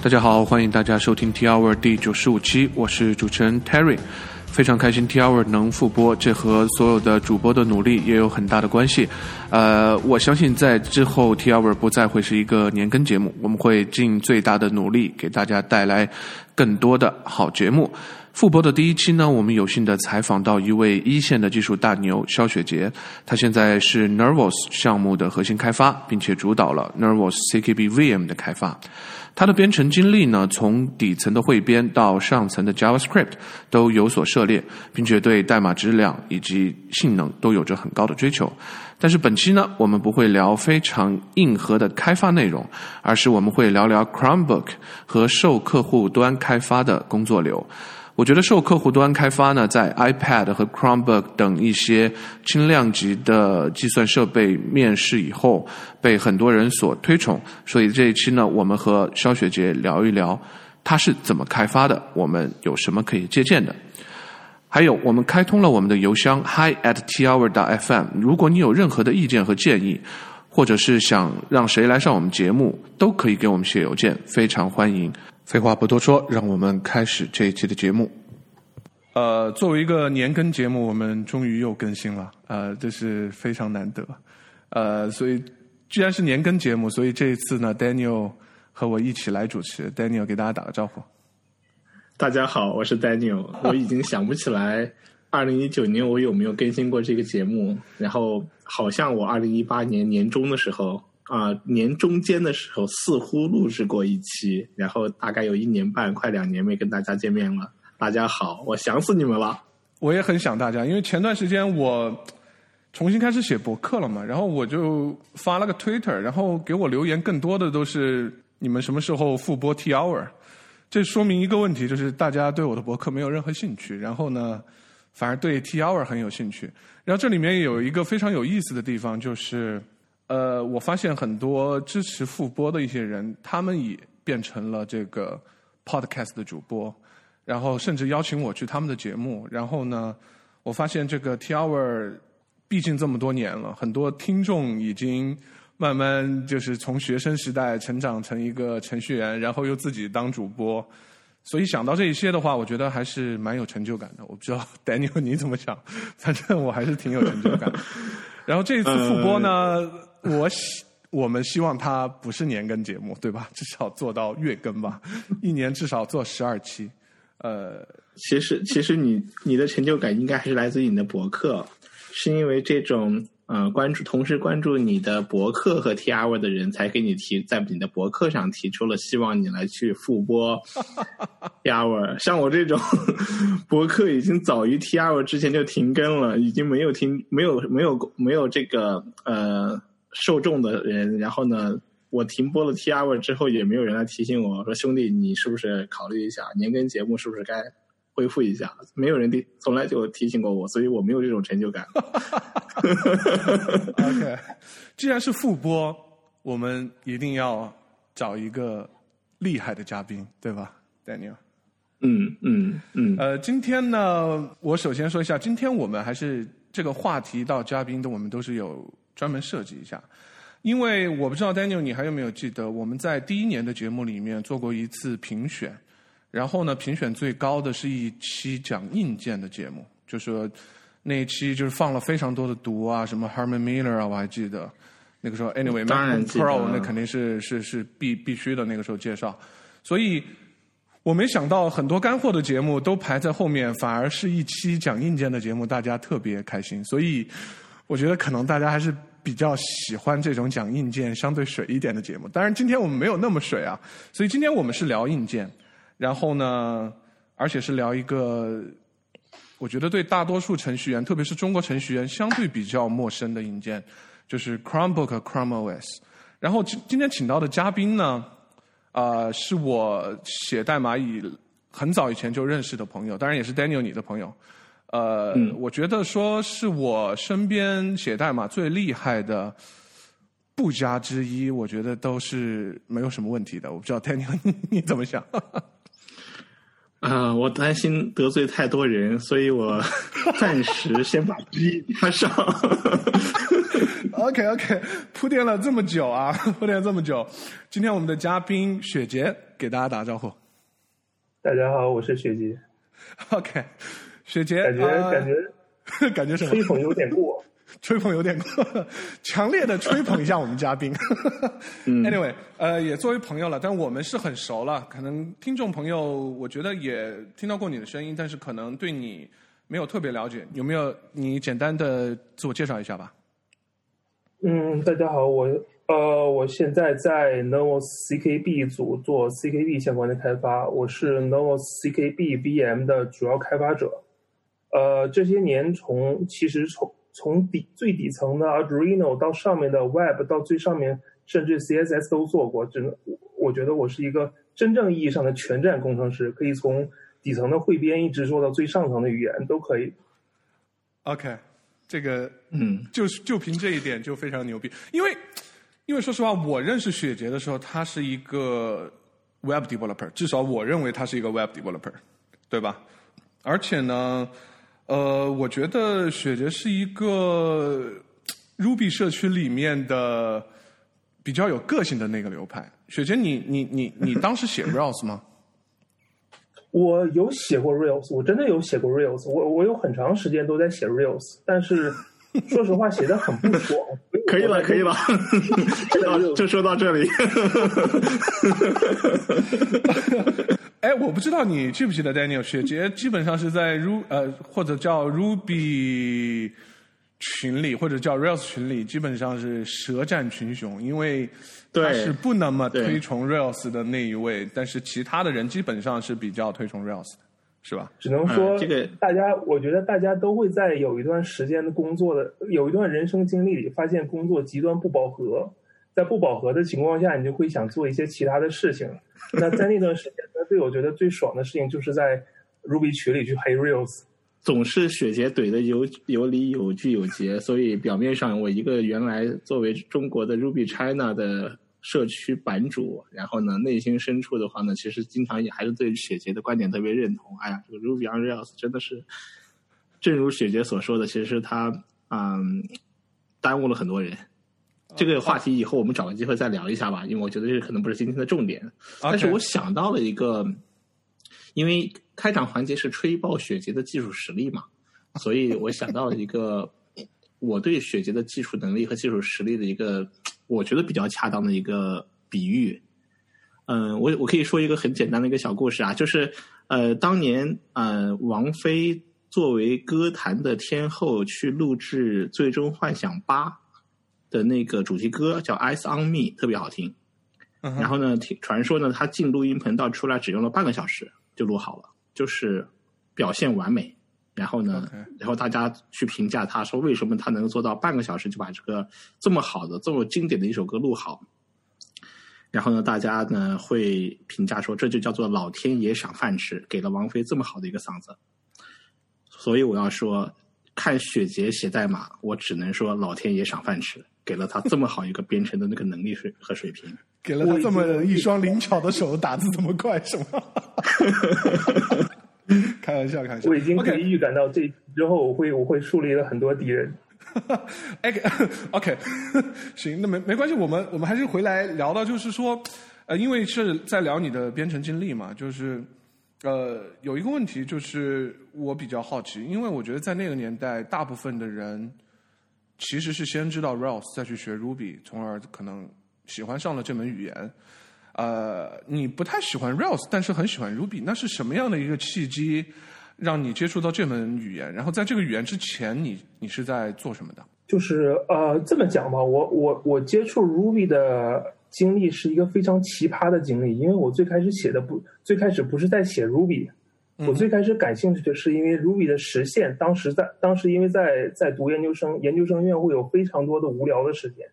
大家好，欢迎大家收听 T Hour 第九十五期，我是主持人 Terry，非常开心 T Hour 能复播，这和所有的主播的努力也有很大的关系。呃，我相信在之后 T Hour 不再会是一个年更节目，我们会尽最大的努力给大家带来更多的好节目。复播的第一期呢，我们有幸的采访到一位一线的技术大牛肖雪杰，他现在是 Nervous 项目的核心开发，并且主导了 Nervous CKB VM 的开发。他的编程经历呢，从底层的汇编到上层的 JavaScript 都有所涉猎，并且对代码质量以及性能都有着很高的追求。但是本期呢，我们不会聊非常硬核的开发内容，而是我们会聊聊 Chromebook 和受客户端开发的工作流。我觉得受客户端开发呢，在 iPad 和 Chromebook 等一些轻量级的计算设备面世以后，被很多人所推崇。所以这一期呢，我们和肖雪杰聊一聊他是怎么开发的，我们有什么可以借鉴的。还有，我们开通了我们的邮箱 hi at thour dot fm。如果你有任何的意见和建议，或者是想让谁来上我们节目，都可以给我们写邮件，非常欢迎。废话不多说，让我们开始这一期的节目。呃，作为一个年更节目，我们终于又更新了，呃，这是非常难得。呃，所以既然是年更节目，所以这一次呢，Daniel 和我一起来主持。Daniel 给大家打个招呼。大家好，我是 Daniel。我已经想不起来二零一九年我有没有更新过这个节目，然后好像我二零一八年年中的时候。啊，年中间的时候似乎录制过一期，然后大概有一年半，快两年没跟大家见面了。大家好，我想死你们了。我也很想大家，因为前段时间我重新开始写博客了嘛，然后我就发了个 Twitter，然后给我留言更多的都是你们什么时候复播 T Hour，这说明一个问题，就是大家对我的博客没有任何兴趣，然后呢，反而对 T Hour 很有兴趣。然后这里面有一个非常有意思的地方，就是。呃，我发现很多支持复播的一些人，他们也变成了这个 podcast 的主播，然后甚至邀请我去他们的节目。然后呢，我发现这个 T Hour 毕竟这么多年了，很多听众已经慢慢就是从学生时代成长成一个程序员，然后又自己当主播。所以想到这一些的话，我觉得还是蛮有成就感的。我不知道 Daniel 你怎么想，反正我还是挺有成就感。然后这一次复播呢？我希我们希望它不是年更节目，对吧？至少做到月更吧，一年至少做十二期。呃，其实其实你你的成就感应该还是来自于你的博客，是因为这种呃关注同时关注你的博客和 T R 的人才给你提在你的博客上提出了希望你来去复播 T R。像我这种 博客已经早于 T R 之前就停更了，已经没有停没有没有没有这个呃。受众的人，然后呢，我停播了 T R 之后，也没有人来提醒我说：“兄弟，你是不是考虑一下年更节目是不是该恢复一下？”没有人提，从来就提醒过我，所以我没有这种成就感。OK，既然是复播，我们一定要找一个厉害的嘉宾，对吧，Daniel？嗯嗯嗯。呃，今天呢，我首先说一下，今天我们还是这个话题到嘉宾的，我们都是有。专门设计一下，因为我不知道 Daniel 你还有没有记得，我们在第一年的节目里面做过一次评选，然后呢，评选最高的是一期讲硬件的节目，就是那一期就是放了非常多的毒啊，什么 Herman Miller 啊，我还记得。那个时候，Anyway，Mac Pro 那肯定是是是必必须的，那个时候介绍，所以我没想到很多干货的节目都排在后面，反而是一期讲硬件的节目，大家特别开心，所以我觉得可能大家还是。比较喜欢这种讲硬件相对水一点的节目，当然今天我们没有那么水啊，所以今天我们是聊硬件，然后呢，而且是聊一个我觉得对大多数程序员，特别是中国程序员相对比较陌生的硬件，就是 Chromebook Chrome OS。然后今今天请到的嘉宾呢，啊，是我写代码以很早以前就认识的朋友，当然也是 Daniel 你的朋友。呃，我觉得说是我身边写代码最厉害的不加之一，我觉得都是没有什么问题的。我不知道 Daniel 你怎么想？啊，我担心得罪太多人，所以我暂时先把 B 加上。OK OK，铺垫了这么久啊，铺垫了这么久，今天我们的嘉宾雪杰给大家打个招呼。大家好，我是雪杰。OK，雪杰，感觉感觉 感觉什么？吹捧有点过，吹捧有点过，强烈的吹捧一下我们嘉宾。Anyway，呃，也作为朋友了，但我们是很熟了。可能听众朋友，我觉得也听到过你的声音，但是可能对你没有特别了解。有没有你简单的自我介绍一下吧？嗯，大家好，我呃，我现在在 Novos CKB 组做 CKB 相关的开发，我是 Novos CKB VM 的主要开发者。呃，这些年从其实从从底最底层的 Arduino 到上面的 Web 到最上面，甚至 CSS 都做过。只能我觉得我是一个真正意义上的全站工程师，可以从底层的汇编一直做到最上层的语言都可以。OK。这个，嗯，就就凭这一点就非常牛逼，因为，因为说实话，我认识雪杰的时候，他是一个 Web developer，至少我认为他是一个 Web developer，对吧？而且呢，呃，我觉得雪杰是一个 Ruby 社区里面的比较有个性的那个流派。雪杰，你你你你当时写 Rails 吗？我有写过 Rails，我真的有写过 Rails，我我有很长时间都在写 Rails，但是说实话写的很不爽。可以了，可以了，就说到这里。哎，我不知道你记不记得 Daniel 雪杰，基本上是在 Ru 呃或者叫 Ruby。群里或者叫 Rails 群里，基本上是舌战群雄，因为他是不那么推崇 Rails 的那一位，但是其他的人基本上是比较推崇 Rails 的，是吧？只能说这个大家，我觉得大家都会在有一段时间的工作的，有一段人生经历里，发现工作极端不饱和，在不饱和的情况下，你就会想做一些其他的事情。那在那段时间，那 对我觉得最爽的事情，就是在 Ruby 群里去黑 Rails。总是雪茄怼的有有理有据有节，所以表面上我一个原来作为中国的 Ruby China 的社区版主，然后呢内心深处的话呢，其实经常也还是对雪茄的观点特别认同。哎呀，这个 Ruby on Rails 真的是，正如雪茄所说的，其实他嗯耽误了很多人。这个话题以后我们找个机会再聊一下吧，因为我觉得这可能不是今天的重点。但是我想到了一个，因为。开场环节是吹爆雪杰的技术实力嘛，所以我想到了一个我对雪杰的技术能力和技术实力的一个我觉得比较恰当的一个比喻。嗯，我我可以说一个很简单的一个小故事啊，就是呃，当年呃，王菲作为歌坛的天后去录制《最终幻想八》的那个主题歌叫《Ice on Me》，特别好听。然后呢，听传说呢，他进录音棚到出来只用了半个小时就录好了。就是表现完美，然后呢，然后大家去评价他说为什么他能做到半个小时就把这个这么好的、这么经典的一首歌录好？然后呢，大家呢会评价说这就叫做老天爷赏饭吃，给了王菲这么好的一个嗓子。所以我要说，看雪杰写代码，我只能说老天爷赏饭吃，给了他这么好一个编程的那个能力水和水平。给了他这么一双灵巧的手，打字这么快，是吗？开玩笑，开玩笑。我已经可以预感到这之后，我会我会树立了很多敌人。哎，OK，行，那没没关系，我们我们还是回来聊到，就是说，呃，因为是在聊你的编程经历嘛，就是呃，有一个问题，就是我比较好奇，因为我觉得在那个年代，大部分的人其实是先知道 Rails，再去学 Ruby，从而可能。喜欢上了这门语言，呃，你不太喜欢 Rails，但是很喜欢 Ruby，那是什么样的一个契机让你接触到这门语言？然后在这个语言之前，你你是在做什么的？就是呃，这么讲吧，我我我接触 Ruby 的经历是一个非常奇葩的经历，因为我最开始写的不，最开始不是在写 Ruby，我最开始感兴趣的是因为 Ruby 的实现，当时在当时因为在在读研究生，研究生院会有非常多的无聊的时间。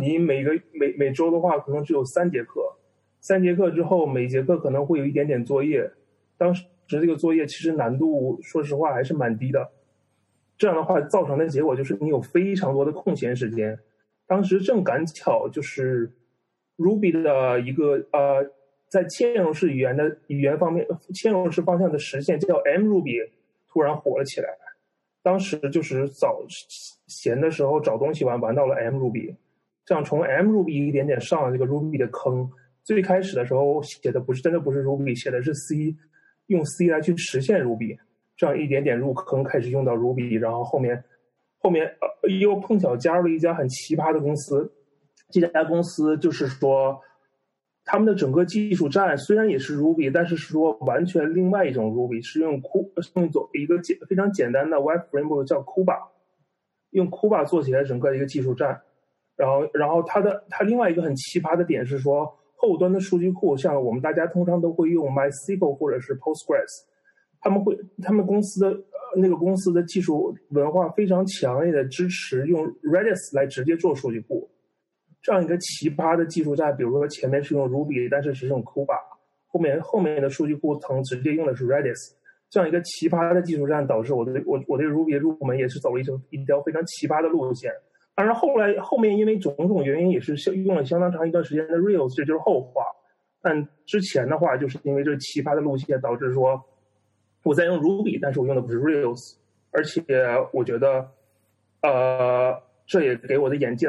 你每个每每周的话，可能只有三节课，三节课之后，每节课可能会有一点点作业。当时这个作业其实难度，说实话还是蛮低的。这样的话造成的结果就是你有非常多的空闲时间。当时正赶巧就是 Ruby 的一个呃，在嵌入式语言的语言方面，嵌入式方向的实现叫 M Ruby 突然火了起来。当时就是早闲的时候找东西玩，玩到了 M Ruby，这样从 M Ruby 一点点上了这个 Ruby 的坑。最开始的时候写的不是真的不是 Ruby，写的是 C，用 C 来去实现 Ruby，这样一点点入坑，开始用到 Ruby，然后后面后面呃又碰巧加入了一家很奇葩的公司，这家公司就是说。他们的整个技术栈虽然也是 Ruby，但是说完全另外一种 Ruby，是用 Ku 用做一个简非常简单的 Web Framework 叫 Kuba，用 Kuba 做起来整个一个技术栈。然后，然后它的它另外一个很奇葩的点是说，后端的数据库像我们大家通常都会用 MySQL 或者是 Postgres，他们会他们公司的那个公司的技术文化非常强烈的支持用 Redis 来直接做数据库。这样一个奇葩的技术栈，比如说前面是用 Ruby，但是是用 Kuba，后面后面的数据库层直接用的是 Redis，这样一个奇葩的技术栈，导致我对我我对 Ruby 入门也是走了一条一条非常奇葩的路线。当然后来后面因为种种原因，也是用了相当长一段时间的 Rails，这就是后话。但之前的话，就是因为这奇葩的路线，导致说我在用 Ruby，但是我用的不是 Rails，而且我觉得，呃。这也给我的眼界，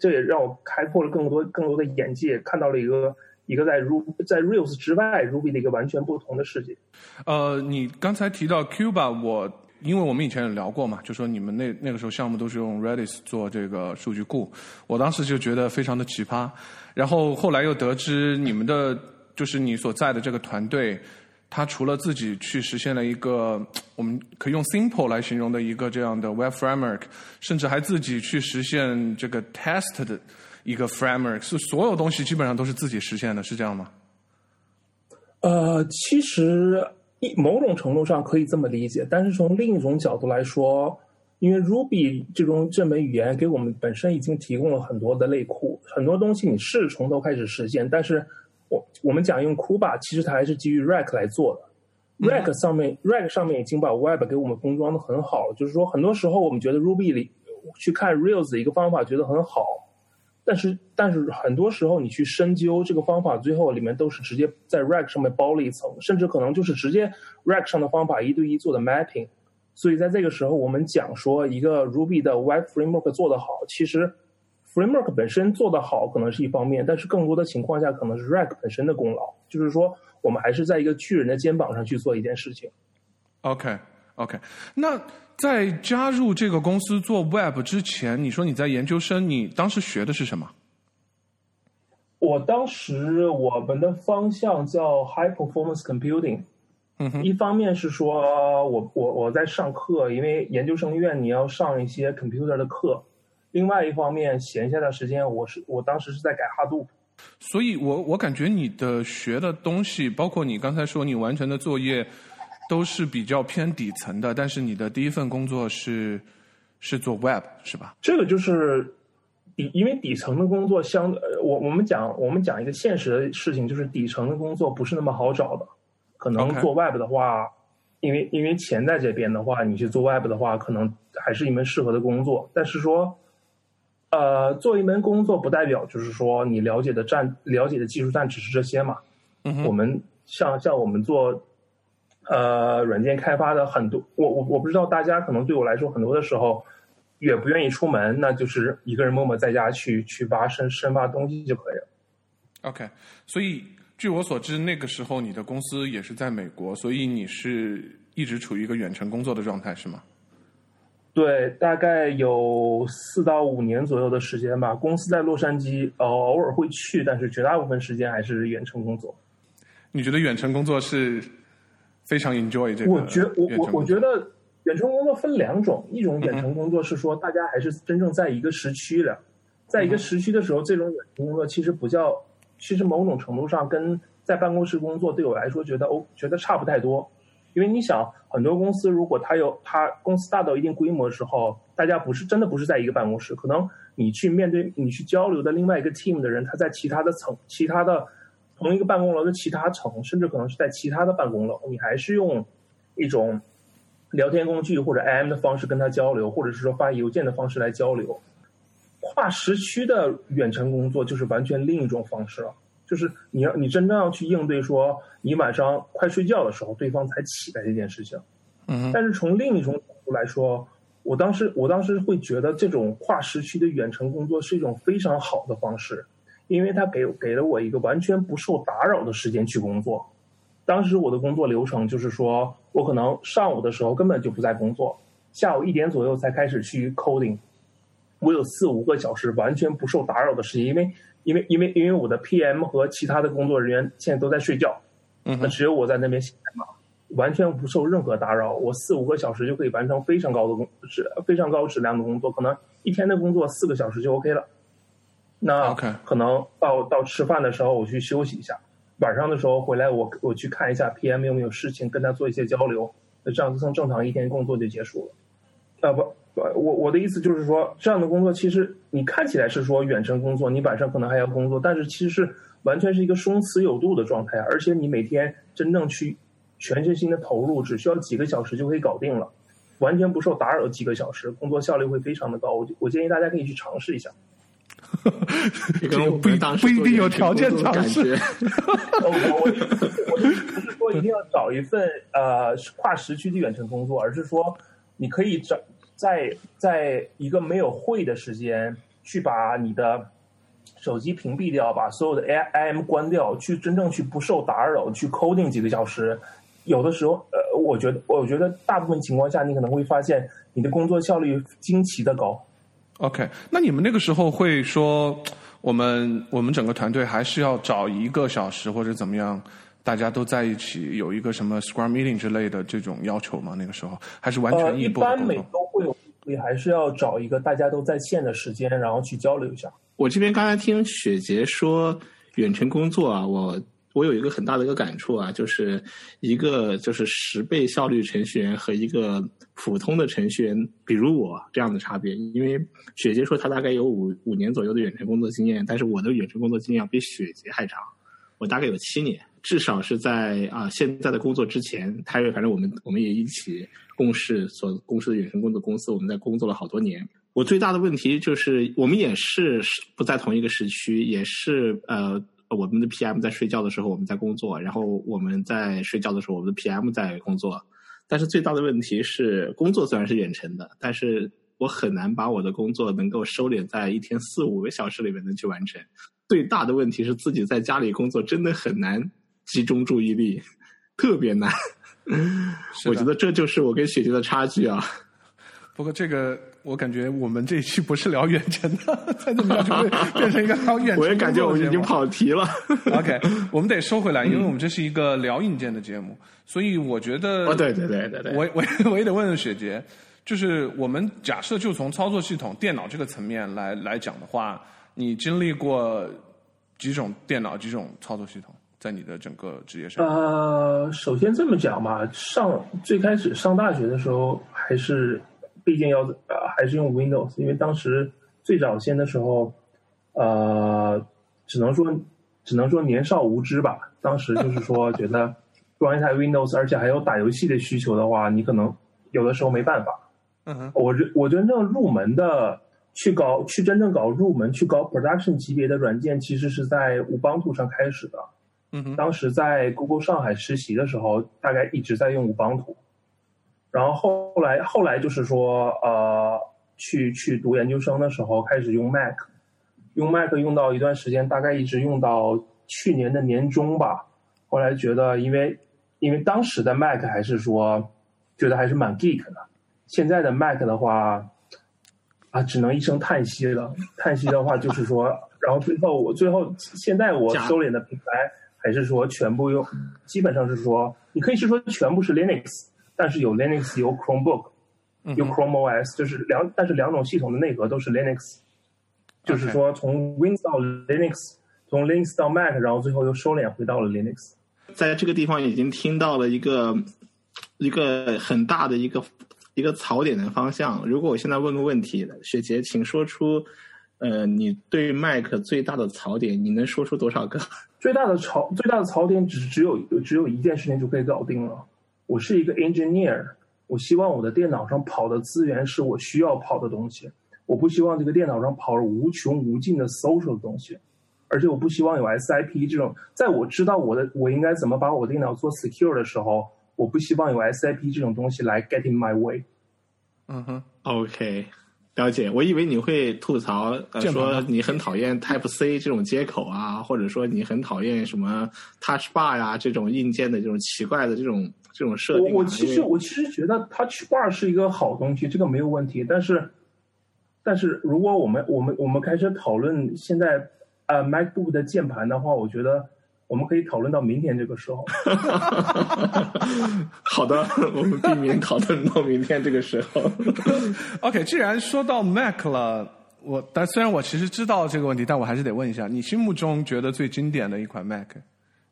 这也让我开阔了更多更多的眼界，看到了一个一个在 Ruby 在 Rails 之外 Ruby 的一个完全不同的世界。呃，你刚才提到 Cuba，我因为我们以前有聊过嘛，就说你们那那个时候项目都是用 Redis 做这个数据库，我当时就觉得非常的奇葩。然后后来又得知你们的就是你所在的这个团队。他除了自己去实现了一个 我们可以用 simple 来形容的一个这样的 web framework，甚至还自己去实现这个 test 的一个 framework，是所有东西基本上都是自己实现的，是这样吗？呃，其实一某种程度上可以这么理解，但是从另一种角度来说，因为 Ruby 这种这门语言给我们本身已经提供了很多的类库，很多东西你是从头开始实现，但是。我我们讲用 Kuba，其实它还是基于 Rack 来做的。Rack 上面，Rack 上面已经把 Web 给我们封装的很好了。就是说，很多时候我们觉得 Ruby 里去看 Rails 的一个方法觉得很好，但是但是很多时候你去深究这个方法，最后里面都是直接在 Rack 上面包了一层，甚至可能就是直接 Rack 上的方法一对一做的 Mapping。所以在这个时候，我们讲说一个 Ruby 的 Web Framework 做得好，其实。Framework 本身做得好可能是一方面，但是更多的情况下可能是 Rack 本身的功劳。就是说，我们还是在一个巨人的肩膀上去做一件事情。OK，OK。那在加入这个公司做 Web 之前，你说你在研究生，你当时学的是什么？我当时我们的方向叫 High Performance Computing。嗯哼。一方面是说我我我在上课，因为研究生院你要上一些 computer 的课。另外一方面，闲下的时间，我是我当时是在改哈杜，所以我我感觉你的学的东西，包括你刚才说你完成的作业，都是比较偏底层的。但是你的第一份工作是是做 Web 是吧？这个就是底，因为底层的工作相，我我们讲我们讲一个现实的事情，就是底层的工作不是那么好找的。可能做 Web 的话，因为因为钱在这边的话，你去做 Web 的话，可能还是一门适合的工作。但是说。呃，做一门工作不代表就是说你了解的站了解的技术站只是这些嘛。嗯我们像像我们做呃软件开发的很多，我我我不知道大家可能对我来说很多的时候也不愿意出门，那就是一个人默默在家去去挖深深挖东西就可以了。OK，所以据我所知，那个时候你的公司也是在美国，所以你是一直处于一个远程工作的状态，是吗？对，大概有四到五年左右的时间吧。公司在洛杉矶，呃，偶尔会去，但是绝大部分时间还是远程工作。你觉得远程工作是非常 enjoy 这个？我觉我我我觉得远程工作分两种，一种远程工作是说大家还是真正在一个时区的，在一个时区的时候，这种远程工作其实不叫，其实某种程度上跟在办公室工作对我来说觉得哦，觉得差不太多。因为你想，很多公司如果它有它公司大到一定规模的时候，大家不是真的不是在一个办公室，可能你去面对你去交流的另外一个 team 的人，他在其他的层、其他的同一个办公楼的其他层，甚至可能是在其他的办公楼，你还是用一种聊天工具或者 IM 的方式跟他交流，或者是说发邮件的方式来交流。跨时区的远程工作就是完全另一种方式了。就是你要你真正要去应对说你晚上快睡觉的时候对方才起来这件事情，嗯，但是从另一种角度来说，我当时我当时会觉得这种跨时区的远程工作是一种非常好的方式，因为它给给了我一个完全不受打扰的时间去工作。当时我的工作流程就是说，我可能上午的时候根本就不在工作，下午一点左右才开始去 coding。我有四五个小时完全不受打扰的时间，因为因为因为因为我的 PM 和其他的工作人员现在都在睡觉，嗯那只有我在那边写代码，完全不受任何打扰。我四五个小时就可以完成非常高的工质非常高质量的工作，可能一天的工作四个小时就 OK 了。那可能到到吃饭的时候我去休息一下，晚上的时候回来我我去看一下 PM 有没有事情，跟他做一些交流，那这样子正常一天工作就结束了。啊不，不我我的意思就是说，这样的工作其实你看起来是说远程工作，你晚上可能还要工作，但是其实是完全是一个松弛有度的状态，而且你每天真正去全身心的投入，只需要几个小时就可以搞定了，完全不受打扰，几个小时工作效率会非常的高。我我建议大家可以去尝试一下。不一定不一定有条件尝试 我我我不是说一定要找一份呃跨时区的远程工作，而是说你可以找在在一个没有会的时间去把你的手机屏蔽掉，把所有的 I M 关掉，去真正去不受打扰，去 coding 几个小时。有的时候，呃，我觉得我觉得大部分情况下，你可能会发现你的工作效率惊奇的高。OK，那你们那个时候会说，我们我们整个团队还是要找一个小时或者怎么样，大家都在一起有一个什么 Scrum meeting 之类的这种要求吗？那个时候还是完呃，全一？般每周会有，所以还是要找一个大家都在线的时间，然后去交流一下。我这边刚才听雪杰说远程工作啊，我我有一个很大的一个感触啊，就是一个就是十倍效率程序员和一个普通的程序员，比如我这样的差别。因为雪杰说他大概有五五年左右的远程工作经验，但是我的远程工作经验要比雪杰还长，我大概有七年，至少是在啊、现在的工作之前，泰瑞反正我们我们也一起共事所共事的远程工作公司，我们在工作了好多年。我最大的问题就是，我们也是不在同一个时区，也是呃，我们的 PM 在睡觉的时候我们在工作，然后我们在睡觉的时候我们的 PM 在工作。但是最大的问题是，工作虽然是远程的，但是我很难把我的工作能够收敛在一天四五个小时里面能去完成。最大的问题是自己在家里工作真的很难集中注意力，特别难。我觉得这就是我跟雪姐的差距啊。不过这个我感觉我们这一期不是聊远程的，再这么下去会变成一个聊远程。我也感觉我们已经。跑题了。OK，我们得收回来，因为我们这是一个聊硬件的节目，所以我觉得哦，对对对对对，我 我我也得问问雪杰，就是我们假设就从操作系统、电脑这个层面来来讲的话，你经历过几种电脑、几种操作系统，在你的整个职业生涯？呃，首先这么讲吧，上最开始上大学的时候，还是毕竟要呃还是用 Windows，因为当时最早先的时候，呃，只能说只能说年少无知吧。当时就是说觉得装一台 Windows，而且还有打游戏的需求的话，你可能有的时候没办法。嗯哼，我真我真正入门的去搞去真正搞入门去搞 production 级别的软件，其实是在 Ubuntu 上开始的。嗯，当时在 Google 上海实习的时候，大概一直在用 Ubuntu，然后后来后来就是说，呃，去去读研究生的时候开始用 Mac，用 Mac 用到一段时间，大概一直用到去年的年中吧。后来觉得，因为因为当时的 Mac 还是说觉得还是蛮 geek 的，现在的 Mac 的话，啊，只能一声叹息了。叹息的话就是说，然后最后我最后现在我收敛的平台还是说全部用，基本上是说，你可以是说全部是 Linux，但是有 Linux 有 Chromebook 有 Chrome OS，就是两但是两种系统的内核都是 Linux，就是说从 Windows 到 Linux，从 Linux 到 Mac，然后最后又收敛回到了 Linux。在这个地方已经听到了一个一个很大的一个一个槽点的方向。如果我现在问个问题，雪杰，请说出呃你对 Mac 最大的槽点，你能说出多少个？最大的槽最大的槽点只只有只有一件事情就可以搞定了。我是一个 engineer，我希望我的电脑上跑的资源是我需要跑的东西，我不希望这个电脑上跑了无穷无尽的 social 的东西，而且我不希望有 SIP 这种，在我知道我的我应该怎么把我电脑做 secure 的时候，我不希望有 SIP 这种东西来 get in my way。嗯哼，OK，了解。我以为你会吐槽，呃，说你很讨厌 Type C 这种接口啊，或者说你很讨厌什么 Touch Bar 呀这种硬件的这种奇怪的这种这种设定。我我其实我其实觉得 Touch Bar 是一个好东西，这个没有问题。但是，但是如果我们我们我们开始讨论现在呃 MacBook 的键盘的话，我觉得。我们可以讨论到明天这个时候。好的，我们避免讨论到明天这个时候。OK，既然说到 Mac 了，我但虽然我其实知道这个问题，但我还是得问一下，你心目中觉得最经典的一款 Mac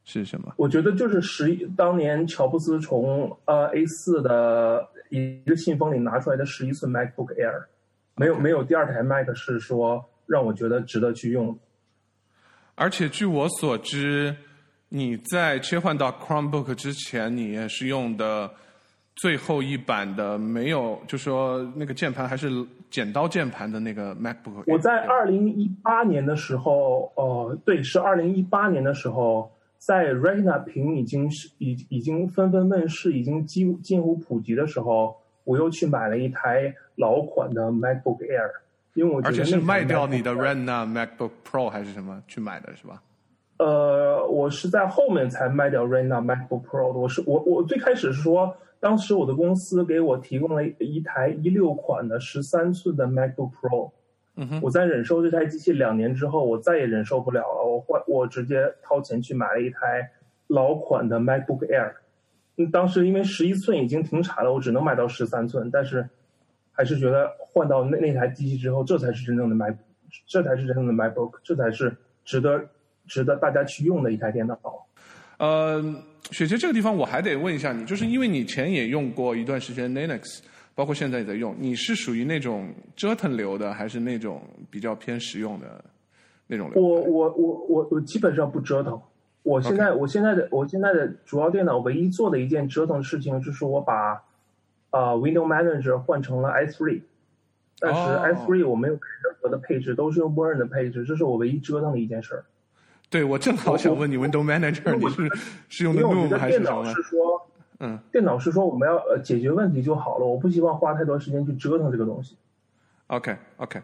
是什么？我觉得就是十一，当年乔布斯从呃 A 四的一个信封里拿出来的十一寸 MacBook Air，没有没有第二台 Mac 是说让我觉得值得去用。而且据我所知。你在切换到 Chromebook 之前，你也是用的最后一版的，没有就说那个键盘还是剪刀键盘的那个 MacBook。我在二零一八年的时候，呃，对，是二零一八年的时候，在 Retina 屏已经是已已经纷纷问世，已经几近乎普及的时候，我又去买了一台老款的 MacBook Air，因为我而且是卖掉你的 Retina MacBook Pro 还是什么去买的是吧？呃，我是在后面才卖掉 Retina MacBook Pro 的。我是我我最开始是说，当时我的公司给我提供了一台一六款的十三寸的 MacBook Pro。嗯哼。我在忍受这台机器两年之后，我再也忍受不了了。我换我直接掏钱去买了一台老款的 MacBook Air。嗯，当时因为十一寸已经停产了，我只能买到十三寸。但是还是觉得换到那那台机器之后，这才是真正的 Mac，这才是真正的 MacBook，这才是值得。值得大家去用的一台电脑。呃，雪杰，这个地方我还得问一下你，就是因为你前也用过一段时间 Linux，包括现在也在用，你是属于那种折腾流的，还是那种比较偏实用的那种流？我我我我我基本上不折腾。我现在我现在的我现在的主要电脑唯一做的一件折腾事情，就是我把啊 Windows Manager 换成了 i3，但是 i3 我没有任何的配置，都是用默认的配置，这是我唯一折腾的一件事儿。对，我正好想问你，Windows Manager 你是是用的 Noom 还是什么？是说，嗯，电脑是说我们要呃解决问题就好了，我不希望花太多时间去折腾这个东西。OK，OK，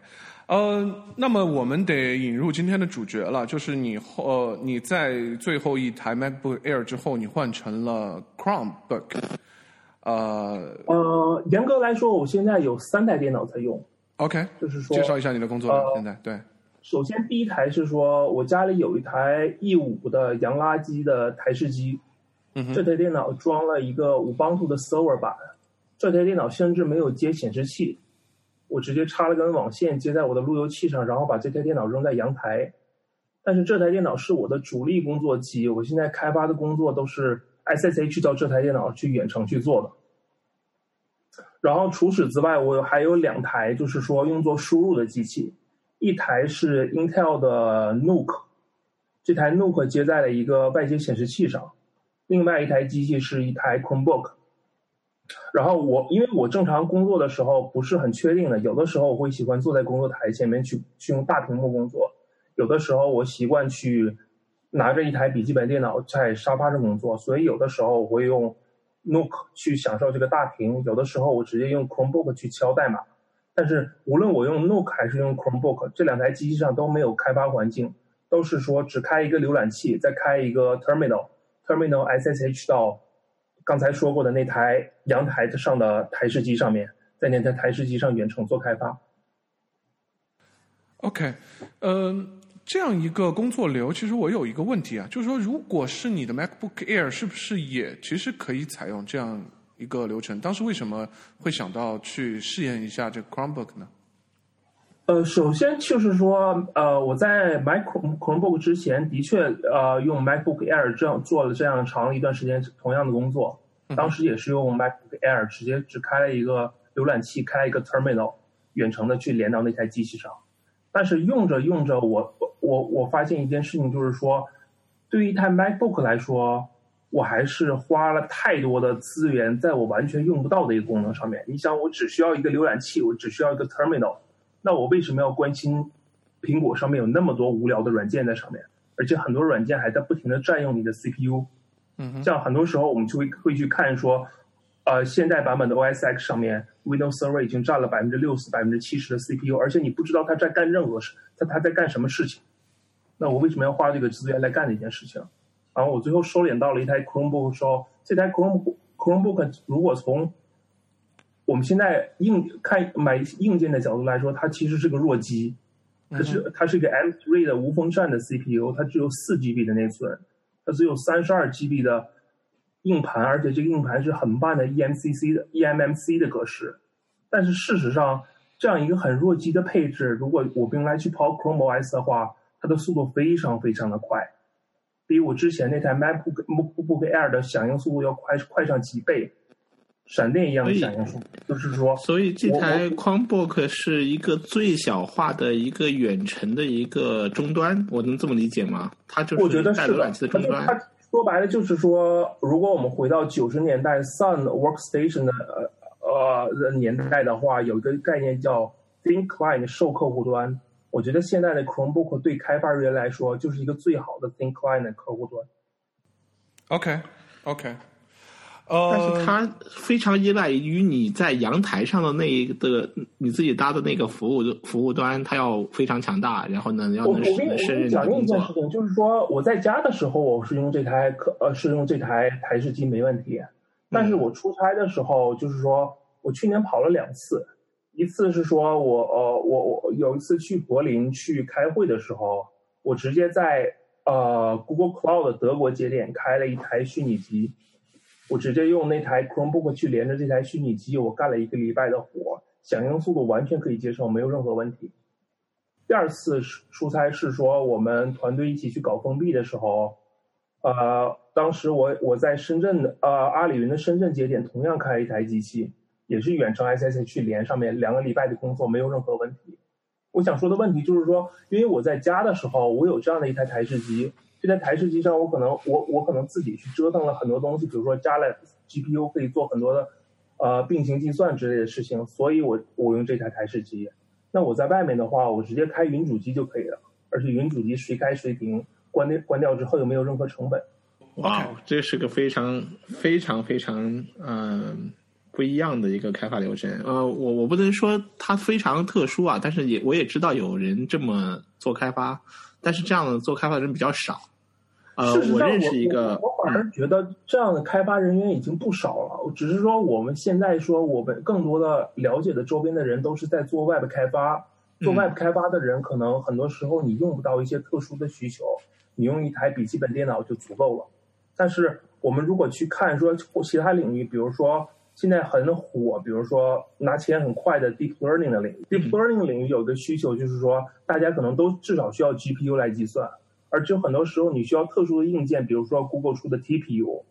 呃，那么我们得引入今天的主角了，就是你后呃你在最后一台 MacBook Air 之后，你换成了 Chromebook。呃呃，严格来说，我现在有三台电脑在用。OK，就是说，介绍一下你的工作现在对。首先，第一台是说我家里有一台 E 五的洋垃圾的台式机，这台电脑装了一个五邦图的 server 版，这台电脑甚至没有接显示器，我直接插了根网线接在我的路由器上，然后把这台电脑扔在阳台。但是这台电脑是我的主力工作机，我现在开发的工作都是 SSH 到这台电脑去远程去做的。然后除此之外，我还有两台就是说用作输入的机器。一台是 Intel 的 Nook，这台 Nook 接在了一个外接显示器上，另外一台机器是一台 Chromebook。然后我因为我正常工作的时候不是很确定的，有的时候我会喜欢坐在工作台前面去去用大屏幕工作，有的时候我习惯去拿着一台笔记本电脑在沙发上工作，所以有的时候我会用 Nook 去享受这个大屏，有的时候我直接用 Chromebook 去敲代码。但是无论我用 Nook 还是用 Chromebook，这两台机器上都没有开发环境，都是说只开一个浏览器，再开一个 Terminal，Terminal SSH 到刚才说过的那台阳台上的台式机上面，在那台台式机上远程做开发。OK，嗯，这样一个工作流，其实我有一个问题啊，就是说，如果是你的 MacBook Air，是不是也其实可以采用这样？一个流程，当时为什么会想到去试验一下这个 Chromebook 呢？呃，首先就是说，呃，我在买 Chromebook 之前，的确呃用 MacBook Air 这样做了这样长一段时间同样的工作。当时也是用 MacBook Air 直接只开了一个浏览器，开了一个 Terminal，远程的去连到那台机器上。但是用着用着，我我我发现一件事情，就是说，对于一台 MacBook 来说。我还是花了太多的资源在我完全用不到的一个功能上面。你想，我只需要一个浏览器，我只需要一个 terminal，那我为什么要关心苹果上面有那么多无聊的软件在上面？而且很多软件还在不停的占用你的 CPU。嗯，像很多时候我们就会会去看说，呃，现代版本的 OS X 上面 Windows Server 已经占了百分之六十、百分之七十的 CPU，而且你不知道它在干任何事，它它在干什么事情。那我为什么要花这个资源来干这件事情？然后我最后收敛到了一台 Chromebook，说这台 Chrome Chromebook 如果从我们现在硬看买硬件的角度来说，它其实是个弱机，它是它是一个 M3 的无风扇的 CPU，它只有四 GB 的内存，它只有三十二 GB 的硬盘，而且这个硬盘是很慢的 eMCC 的 eMMC 的格式。但是事实上，这样一个很弱鸡的配置，如果我用来去跑 Chrome OS 的话，它的速度非常非常的快，比我之前那台 MacBook MacBook Air 的响应速度要快快上几倍，闪电一样的响应速度。就是说，所以这台 Chromebook 是一个最小化的一个远程的一个终端，我能这么理解吗？它就是我觉得是终端。它说白了就是说，如果我们回到九十年代 Sun Workstation 的呃呃年代的话，有一个概念叫 Thin Client 受客户端。我觉得现在的 Chromebook 对开发人员来说就是一个最好的 Thin Client 的客户端。OK，OK，但呃，是它非常依赖于你在阳台上的那一个你自己搭的那个服务服务端，它要非常强大，然后呢要我我能胜任你跟你讲另的工作一件事。情，就是说我在家的时候，我是用这台可呃是用这台台式机没问题，但是我出差的时候，就是说我去年跑了两次，一次是说我呃我我有一次去柏林去开会的时候，我直接在呃 Google Cloud 德国节点开了一台虚拟机，我直接用那台 Chromebook 去连着这台虚拟机，我干了一个礼拜的活，响应速度完全可以接受，没有任何问题。第二次出差是说我们团队一起去搞封闭的时候，呃，当时我我在深圳的呃阿里云的深圳节点同样开了一台机器，也是远程 SSH 去连上面两个礼拜的工作没有任何问题。我想说的问题就是说，因为我在家的时候，我有这样的一台台式机，这台台式机上我可能我我可能自己去折腾了很多东西，比如说加了 GPU 可以做很多的呃并行计算之类的事情，所以我我用这台台式机。那我在外面的话，我直接开云主机就可以了，而且云主机随开随停，关掉关掉之后又没有任何成本。哇，这是个非常非常非常嗯、不一样的一个开发流程。呃，我我不能说它非常特殊啊，但是也我也知道有人这么做开发，但是这样的做开发的人比较少。呃，事实上，认识一个，我我反而觉得这样的开发人员已经不少了。只是说我们现在说，我们更多的了解的周边的人都是在做 Web 开发。做 Web 开发的人，可能很多时候你用不到一些特殊的需求，你用一台笔记本电脑就足够了。但是我们如果去看说其他领域，比如说现在很火，比如说拿钱很快的 Deep Learning 的领域，Deep Learning 领域有个需求就是说，大家可能都至少需要 GPU 来计算。而且很多时候你需要特殊的硬件，比如说 Google 出的 TPU。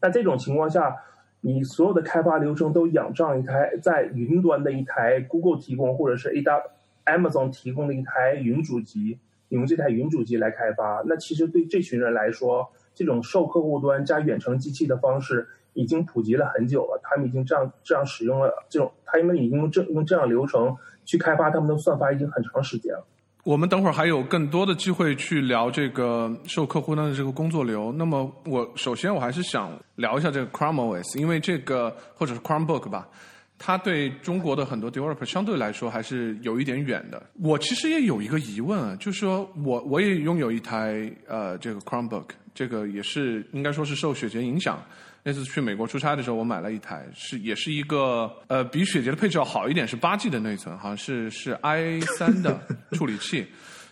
那这种情况下，你所有的开发流程都仰仗一台在云端的一台 Google 提供或者是 A W Amazon 提供的一台云主机，你用这台云主机来开发。那其实对这群人来说，这种受客户端加远程机器的方式已经普及了很久了。他们已经这样这样使用了这种，他们已经用这用这样流程去开发他们的算法已经很长时间了。我们等会儿还有更多的机会去聊这个受客户端的这个工作流。那么，我首先我还是想聊一下这个 Chrome OS，因为这个或者是 Chromebook 吧，它对中国的很多 developer 相对来说还是有一点远的。我其实也有一个疑问啊，就是说我我也拥有一台呃这个 Chromebook，这个也是应该说是受雪杰影响。那次去美国出差的时候，我买了一台，是也是一个呃比雪杰的配置要好一点，是八 G 的内存，好像是是 i 三的处理器。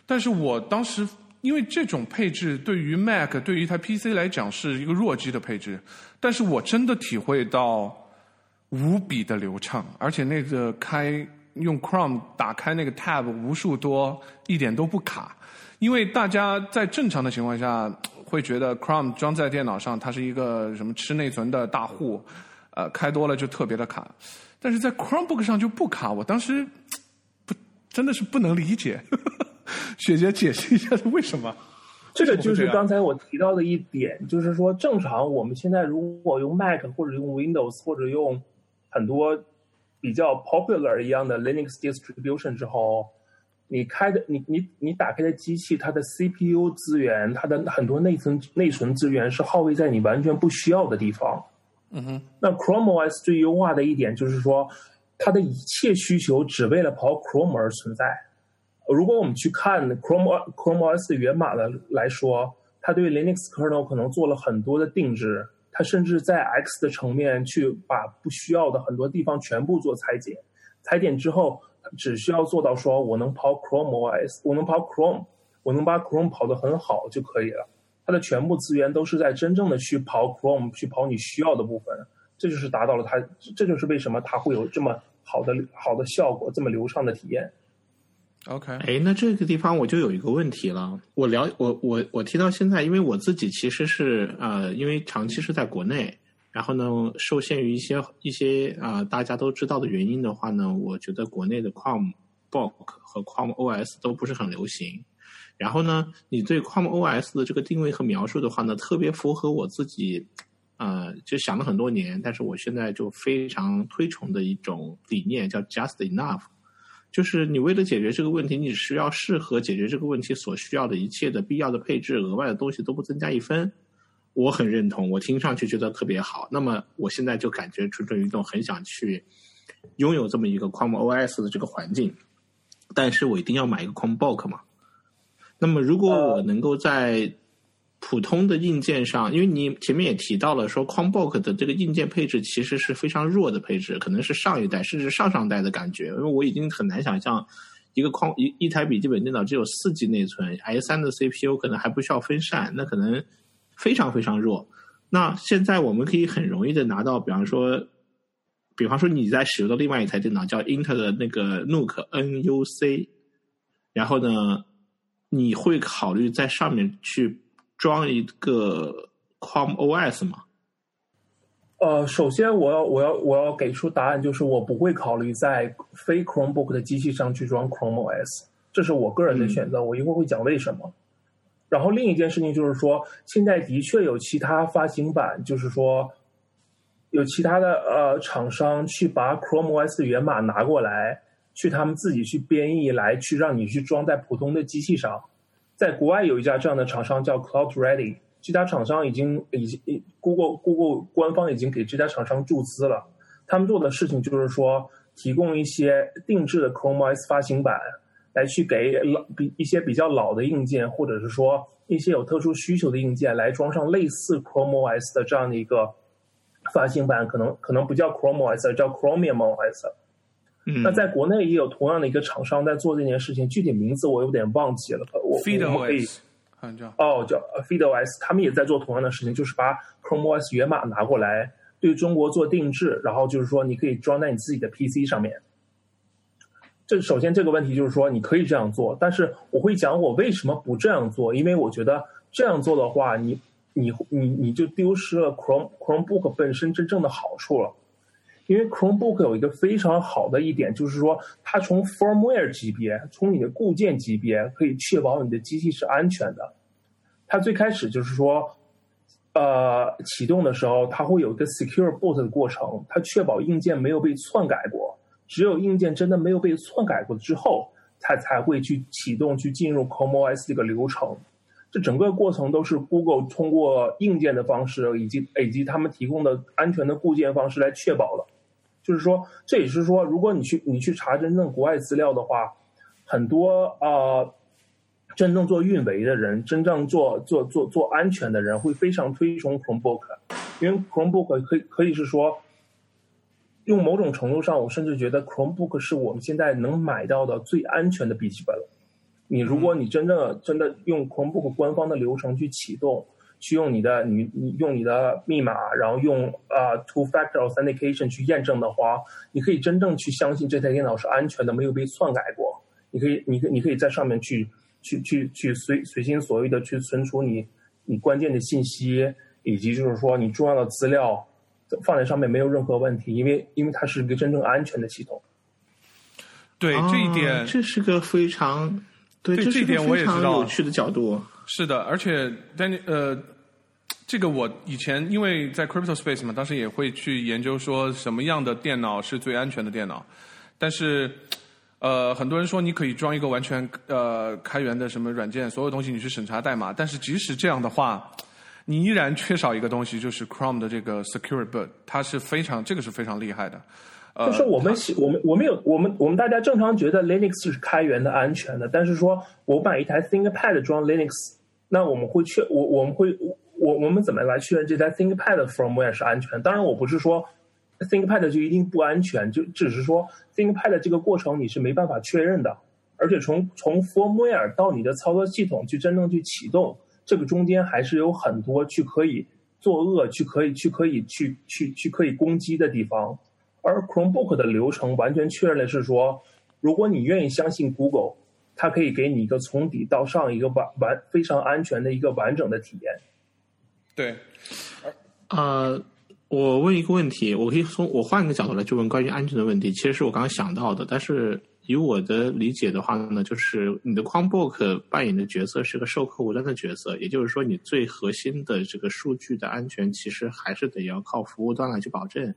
但是我当时因为这种配置对于 Mac 对于一台 PC 来讲是一个弱鸡的配置，但是我真的体会到无比的流畅，而且那个开用 Chrome 打开那个 Tab 无数多，一点都不卡。因为大家在正常的情况下会觉得 Chrome 装在电脑上，它是一个什么吃内存的大户，呃，开多了就特别的卡。但是在 Chromebook 上就不卡，我当时 不真的是不能理解。雪姐解释一下是为什么？这个就是刚才我提到的一点，就是说正常我们现在如果用 Mac 或者用 Windows 或者用很多比较 popular 一样的 Linux distribution 之后。你开的你你你打开的机器，它的 CPU 资源，它的很多内存内存资源是耗费在你完全不需要的地方。嗯哼，那 Chrome OS 最优化的一点就是说，它的一切需求只为了跑 Chrome 而存在。如果我们去看 Chrome Chrome OS 的源码的来说，它对 Linux kernel 可能做了很多的定制，它甚至在 X 的层面去把不需要的很多地方全部做裁剪，裁剪之后只需要做到说我能跑 Chrome OS，我能跑 Chrome，我能把 Chrome 跑得很好就可以了。它的全部资源都是在真正的去跑 Chrome，去跑你需要的部分，这就是达到了它，这就是为什么它会有这么好的好的效果，这么流畅的体验。OK，哎，那这个地方我就有一个问题了。我聊我我我提到现在，因为我自己其实是呃，因为长期是在国内，然后呢，受限于一些一些啊大家都知道的原因的话呢，我觉得国内的 Chromebook 和 Chrome OS 都不是很流行。然后呢，你对 Chrome OS 的这个定位和描述的话呢，特别符合我自己，呃，就想了很多年，但是我现在就非常推崇的一种理念，叫 Just Enough，就是你为了解决这个问题，你需要适合解决这个问题所需要的一切的必要的配置，额外的东西都不增加一分。我很认同，我听上去觉得特别好。那么我现在就感觉蠢蠢欲动，很想去拥有这么一个 Chrome OS 的这个环境，但是我一定要买一个 Chromebook 嘛。那么，如果我能够在普通的硬件上，因为你前面也提到了说，Chromebook 的这个硬件配置其实是非常弱的配置，可能是上一代甚至上上代的感觉。因为我已经很难想象一个框一一台笔记本电脑只有四 G 内存，i 三的 CPU 可能还不需要分散，那可能非常非常弱。那现在我们可以很容易的拿到，比方说，比方说你在使用的另外一台电脑叫 Intel 的那个 NUC NUC，然后呢？你会考虑在上面去装一个 Chrome OS 吗？呃，首先我要我要我要给出答案，就是我不会考虑在非 Chromebook 的机器上去装 Chrome OS，这是我个人的选择。我一会儿会讲为什么。然后另一件事情就是说，现在的确有其他发行版，就是说有其他的呃厂商去把 Chrome OS 的源码拿过来。去他们自己去编译来去让你去装在普通的机器上，在国外有一家这样的厂商叫 Cloud Ready，这家厂商已经已经 Google Google 官方已经给这家厂商注资了。他们做的事情就是说，提供一些定制的 Chrome OS 发行版，来去给老比一些比较老的硬件，或者是说一些有特殊需求的硬件来装上类似 Chrome OS 的这样的一个发行版，可能可能不叫 Chrome OS，叫 Chromium OS。嗯那在国内也有同样的一个厂商在做这件事情，具体名字我有点忘记了。我 FeedOS，哦，叫 FeedOS，他们也在做同样的事情，就是把 Chrome OS 源码拿过来，对中国做定制，然后就是说你可以装在你自己的 PC 上面。这首先这个问题就是说你可以这样做，但是我会讲我为什么不这样做，因为我觉得这样做的话，你你你你就丢失了 Chrome Chromebook 本身真正的好处了。因为 Chromebook 有一个非常好的一点，就是说它从 firmware 级别，从你的固件级别，可以确保你的机器是安全的。它最开始就是说，呃，启动的时候，它会有一个 secure boot 的过程，它确保硬件没有被篡改过。只有硬件真的没有被篡改过之后，它才会去启动，去进入 Chrome OS 这个流程。这整个过程都是 Google 通过硬件的方式，以及以及他们提供的安全的固件方式来确保了。就是说，这也是说，如果你去你去查真正国外资料的话，很多啊，真正做运维的人，真正做做做做安全的人，会非常推崇 Chromebook，因为 Chromebook 可以可以是说，用某种程度上，我甚至觉得 Chromebook 是我们现在能买到的最安全的笔记本了。你如果你真正真的用 Chromebook 官方的流程去启动。去用你的你你用你的密码，然后用啊 two factor authentication 去验证的话，你可以真正去相信这台电脑是安全的，没有被篡改过。你可以，你可你可以在上面去去去去随随心所欲的去存储你你关键的信息，以及就是说你重要的资料放在上面没有任何问题，因为因为它是一个真正安全的系统。对这一点，这是个非常对这一点我也知道有趣的角度。是的，而且但呃。这个我以前因为在 Crypto Space 嘛，当时也会去研究说什么样的电脑是最安全的电脑，但是，呃，很多人说你可以装一个完全呃开源的什么软件，所有东西你去审查代码，但是即使这样的话，你依然缺少一个东西，就是 Chrome 的这个 Secure Boot，它是非常这个是非常厉害的。呃，就是我们我们我们有我们我们大家正常觉得 Linux 是开源的、安全的，但是说我把一台 ThinkPad 装 Linux，那我们会确我我们会我我们怎么来确认这台 ThinkPad 的 firmware 是安全？当然，我不是说 ThinkPad 就一定不安全，就只是说 ThinkPad 这个过程你是没办法确认的，而且从从 firmware 到你的操作系统去真正去启动，这个中间还是有很多去可以作恶、去可以去可以去去去可以攻击的地方。而 Chromebook 的流程完全确认的是说，如果你愿意相信 Google，它可以给你一个从底到上一个完完非常安全的一个完整的体验。对，呃，我问一个问题，我可以从我换一个角度来就问关于安全的问题。其实是我刚刚想到的，但是以我的理解的话呢，就是你的 Chromebook 扮演的角色是个受客户端的角色，也就是说，你最核心的这个数据的安全，其实还是得要靠服务端来去保证。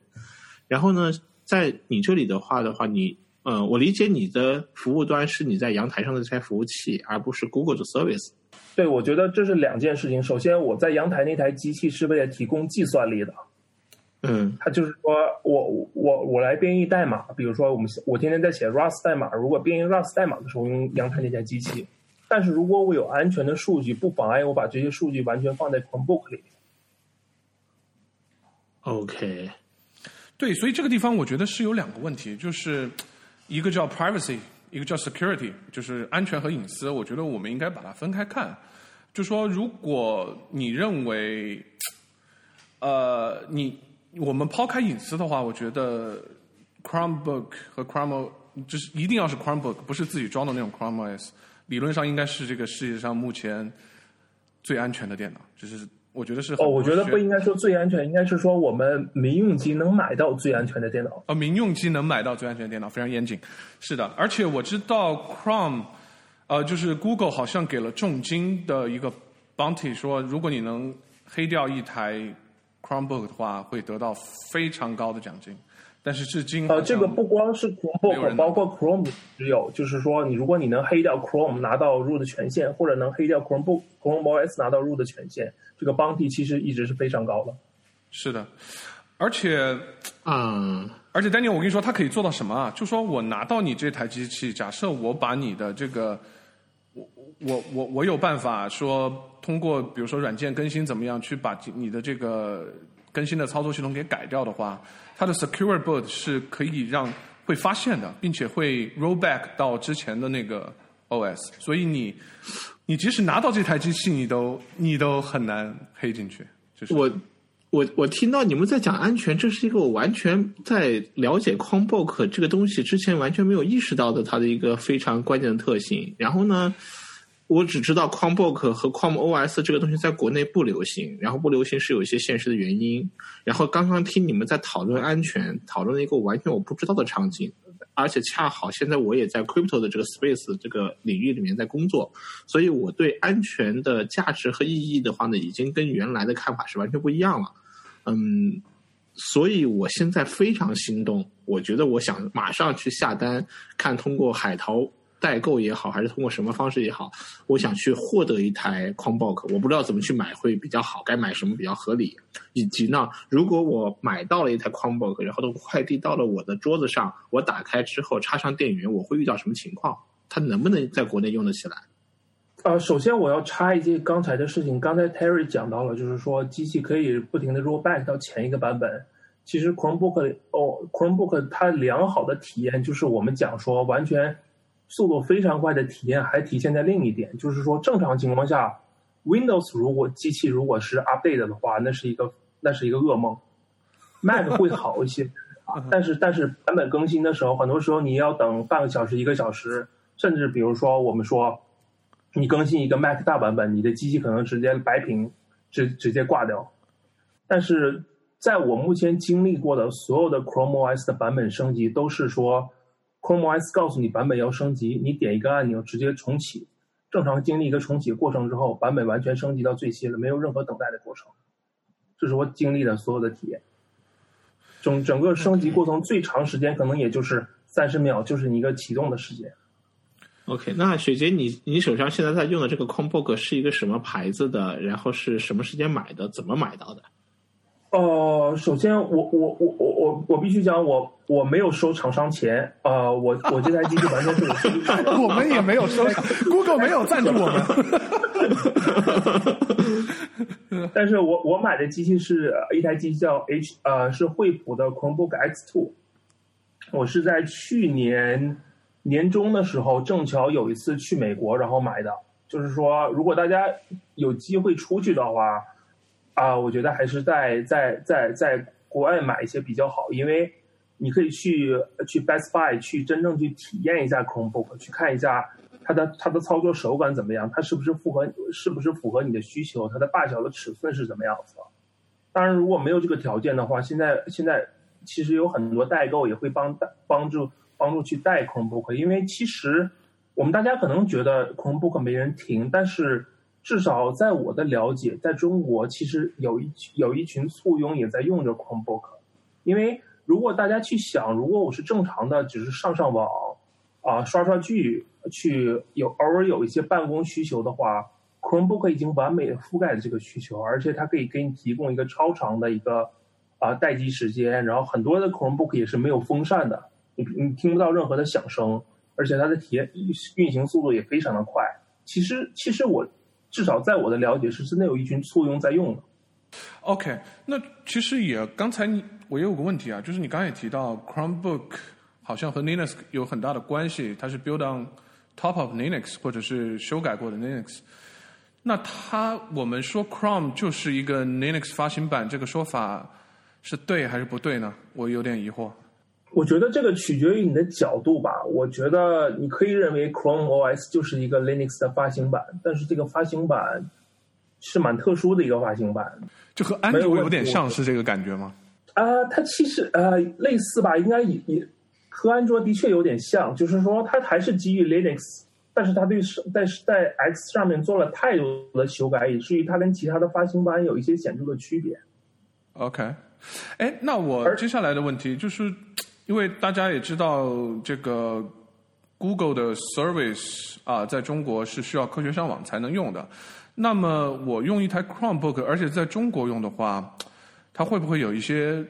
然后呢，在你这里的话的话，你呃，我理解你的服务端是你在阳台上的这台服务器，而不是 Google 的 service。对，我觉得这是两件事情。首先，我在阳台那台机器是为了提供计算力的，嗯，他就是说我我我来编译代码，比如说我们我天天在写 Rust 代码，如果编译 Rust 代码的时候用阳台那台机器，但是如果我有安全的数据，不妨碍我把这些数据完全放在 Chromebook 里。OK。对，所以这个地方我觉得是有两个问题，就是一个叫 privacy，一个叫 security，就是安全和隐私。我觉得我们应该把它分开看。就说如果你认为，呃，你我们抛开隐私的话，我觉得 Chromebook 和 Chrome 就是一定要是 Chromebook，不是自己装的那种 Chrome OS，理论上应该是这个世界上目前最安全的电脑，就是。我觉得是哦，我觉得不应该说最安全，应该是说我们民用机能买到最安全的电脑。呃，民用机能买到最安全的电脑，非常严谨。是的，而且我知道 Chrome，呃，就是 Google 好像给了重金的一个 bounty，说如果你能黑掉一台 Chromebook 的话，会得到非常高的奖金。但是至今，呃，这个不光是 Chromebook，包括 Chrome 只有，就是说你如果你能黑掉 Chrome 拿到 root 权限，或者能黑掉 Chromebook Chrome OS 拿到 root 权限。这个帮地其实一直是非常高的，是的，而且，嗯，而且 Daniel，，我跟你说，它可以做到什么啊？就说我拿到你这台机器，假设我把你的这个，我我我有办法说，通过比如说软件更新怎么样，去把你的这个更新的操作系统给改掉的话，它的 Secure Boot 是可以让会发现的，并且会 roll back 到之前的那个 OS，所以你。你即使拿到这台机器，你都你都很难黑进去。就是我我我听到你们在讲安全，这是一个我完全在了解 Cronbook 这个东西之前完全没有意识到的它的一个非常关键的特性。然后呢，我只知道 Chromebook 和 Chrome OS 这个东西在国内不流行，然后不流行是有一些现实的原因。然后刚刚听你们在讨论安全，讨论了一个完全我不知道的场景。而且恰好现在我也在 crypto 的这个 space 这个领域里面在工作，所以我对安全的价值和意义的话呢，已经跟原来的看法是完全不一样了。嗯，所以我现在非常心动，我觉得我想马上去下单，看通过海淘。代购也好，还是通过什么方式也好，我想去获得一台 Chromebook，我不知道怎么去买会比较好，该买什么比较合理，以及呢，如果我买到了一台 Chromebook，然后的快递到了我的桌子上，我打开之后插上电源，我会遇到什么情况？它能不能在国内用得起来？呃，首先我要插一句刚才的事情，刚才 Terry 讲到了，就是说机器可以不停的 roll back 到前一个版本。其实 Chromebook 哦，Chromebook 它良好的体验就是我们讲说完全。速度非常快的体验还体现在另一点，就是说正常情况下，Windows 如果机器如果是 update 的话，那是一个那是一个噩梦。Mac 会好一些，但是但是版本更新的时候，很多时候你要等半个小时、一个小时，甚至比如说我们说你更新一个 Mac 大版本，你的机器可能直接白屏，直直接挂掉。但是在我目前经历过的所有的 Chrome OS 的版本升级，都是说。Chrome OS 告诉你版本要升级，你点一个按钮直接重启，正常经历一个重启过程之后，版本完全升级到最新了，没有任何等待的过程。这是我经历的所有的体验。整整个升级过程最长时间可能也就是三十秒就是你一个启动的时间。OK，那雪杰，你你手上现在在用的这个 combox 是一个什么牌子的？然后是什么时间买的？怎么买到的？呃，首先我我我我我我必须讲，我我没有收厂商钱，呃，我我这台机器完全是我自己买 的。我们也没有收，Google 没有赞助我们。但是我我买的机器是一台机器叫 H 呃是惠普的 Chromebook X Two，我是在去年年中的时候正巧有一次去美国然后买的，就是说如果大家有机会出去的话，啊、我觉得还是在在在在国外买一些比较好，因为你可以去去 Best Buy 去真正去体验一下 Chromebook，去看一下它的它的操作手感怎么样，它是不是符合是不是符合你的需求，它的大小的尺寸是怎么样子。当然，如果没有这个条件的话，现在现在其实有很多代购也会帮带帮助帮助去带 Chromebook，因为其实我们大家可能觉得 Chromebook 没人停，但是至少在我的了解，在中国其实有一有一群簇拥也在用着 Chromebook，因为如果大家去想，如果我是正常的，只是上上网啊、刷刷剧，去有偶尔有一些办公需求的话，Chromebook 已经完美的覆盖了这个需求，而且它可以给你提供一个超长的一个啊、待机时间，然后很多的 Chromebook 也是没有风扇的，你你听不到任何的响声，而且它的体验运行速度也非常的快。其实其实我至少在我的了解是真的有一群簇拥在用的。OK，那其实也刚才你我也有个问题啊，就是你刚才也提到 Chromebook 好像和 Linux 有很大的关系，它是 build on top of Linux 或者是修改过的 Linux。那它我们说 Chrome 就是一个 Linux 发行版，这个说法是对还是不对呢？我有点疑惑。我觉得这个取决于你的角度吧。我觉得你可以认为 Chrome OS 就是一个 Linux 的发行版，但是这个发行版是蛮特殊的一个发行版就和安卓有点像是这个感觉吗？啊、它其实呃类似吧，应该也也和安卓的确有点像，就是说它还是基于 Linux，但是它对是在在 X 上面做了太多的修改，以至于它跟其他的发行版有一些显著的区别。OK，哎，那我而接下来的问题就是，因为大家也知道这个 Google 的 service 啊，在中国是需要科学上网才能用的。那么我用一台 Chromebook，而且在中国用的话，它会不会有一些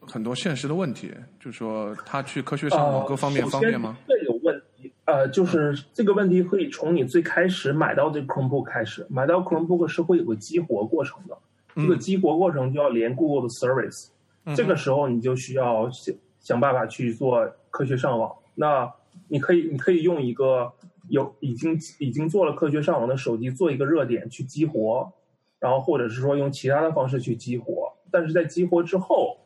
很多现实的问题？就是说，它去科学上网呃各方面方便吗？首先这有问题，呃，就是这个问题可以从你最开始买到这个 Chromebook 开始，买到 Chromebook 是会有个激活过程的，这个激活过程就要连 Google 的 service，、这个时候你就需要想办法去做科学上网。那你可以，你可以用一个有已经已经做了科学上网的手机做一个热点去激活，然后或者是说用其他的方式去激活，但是在激活之后，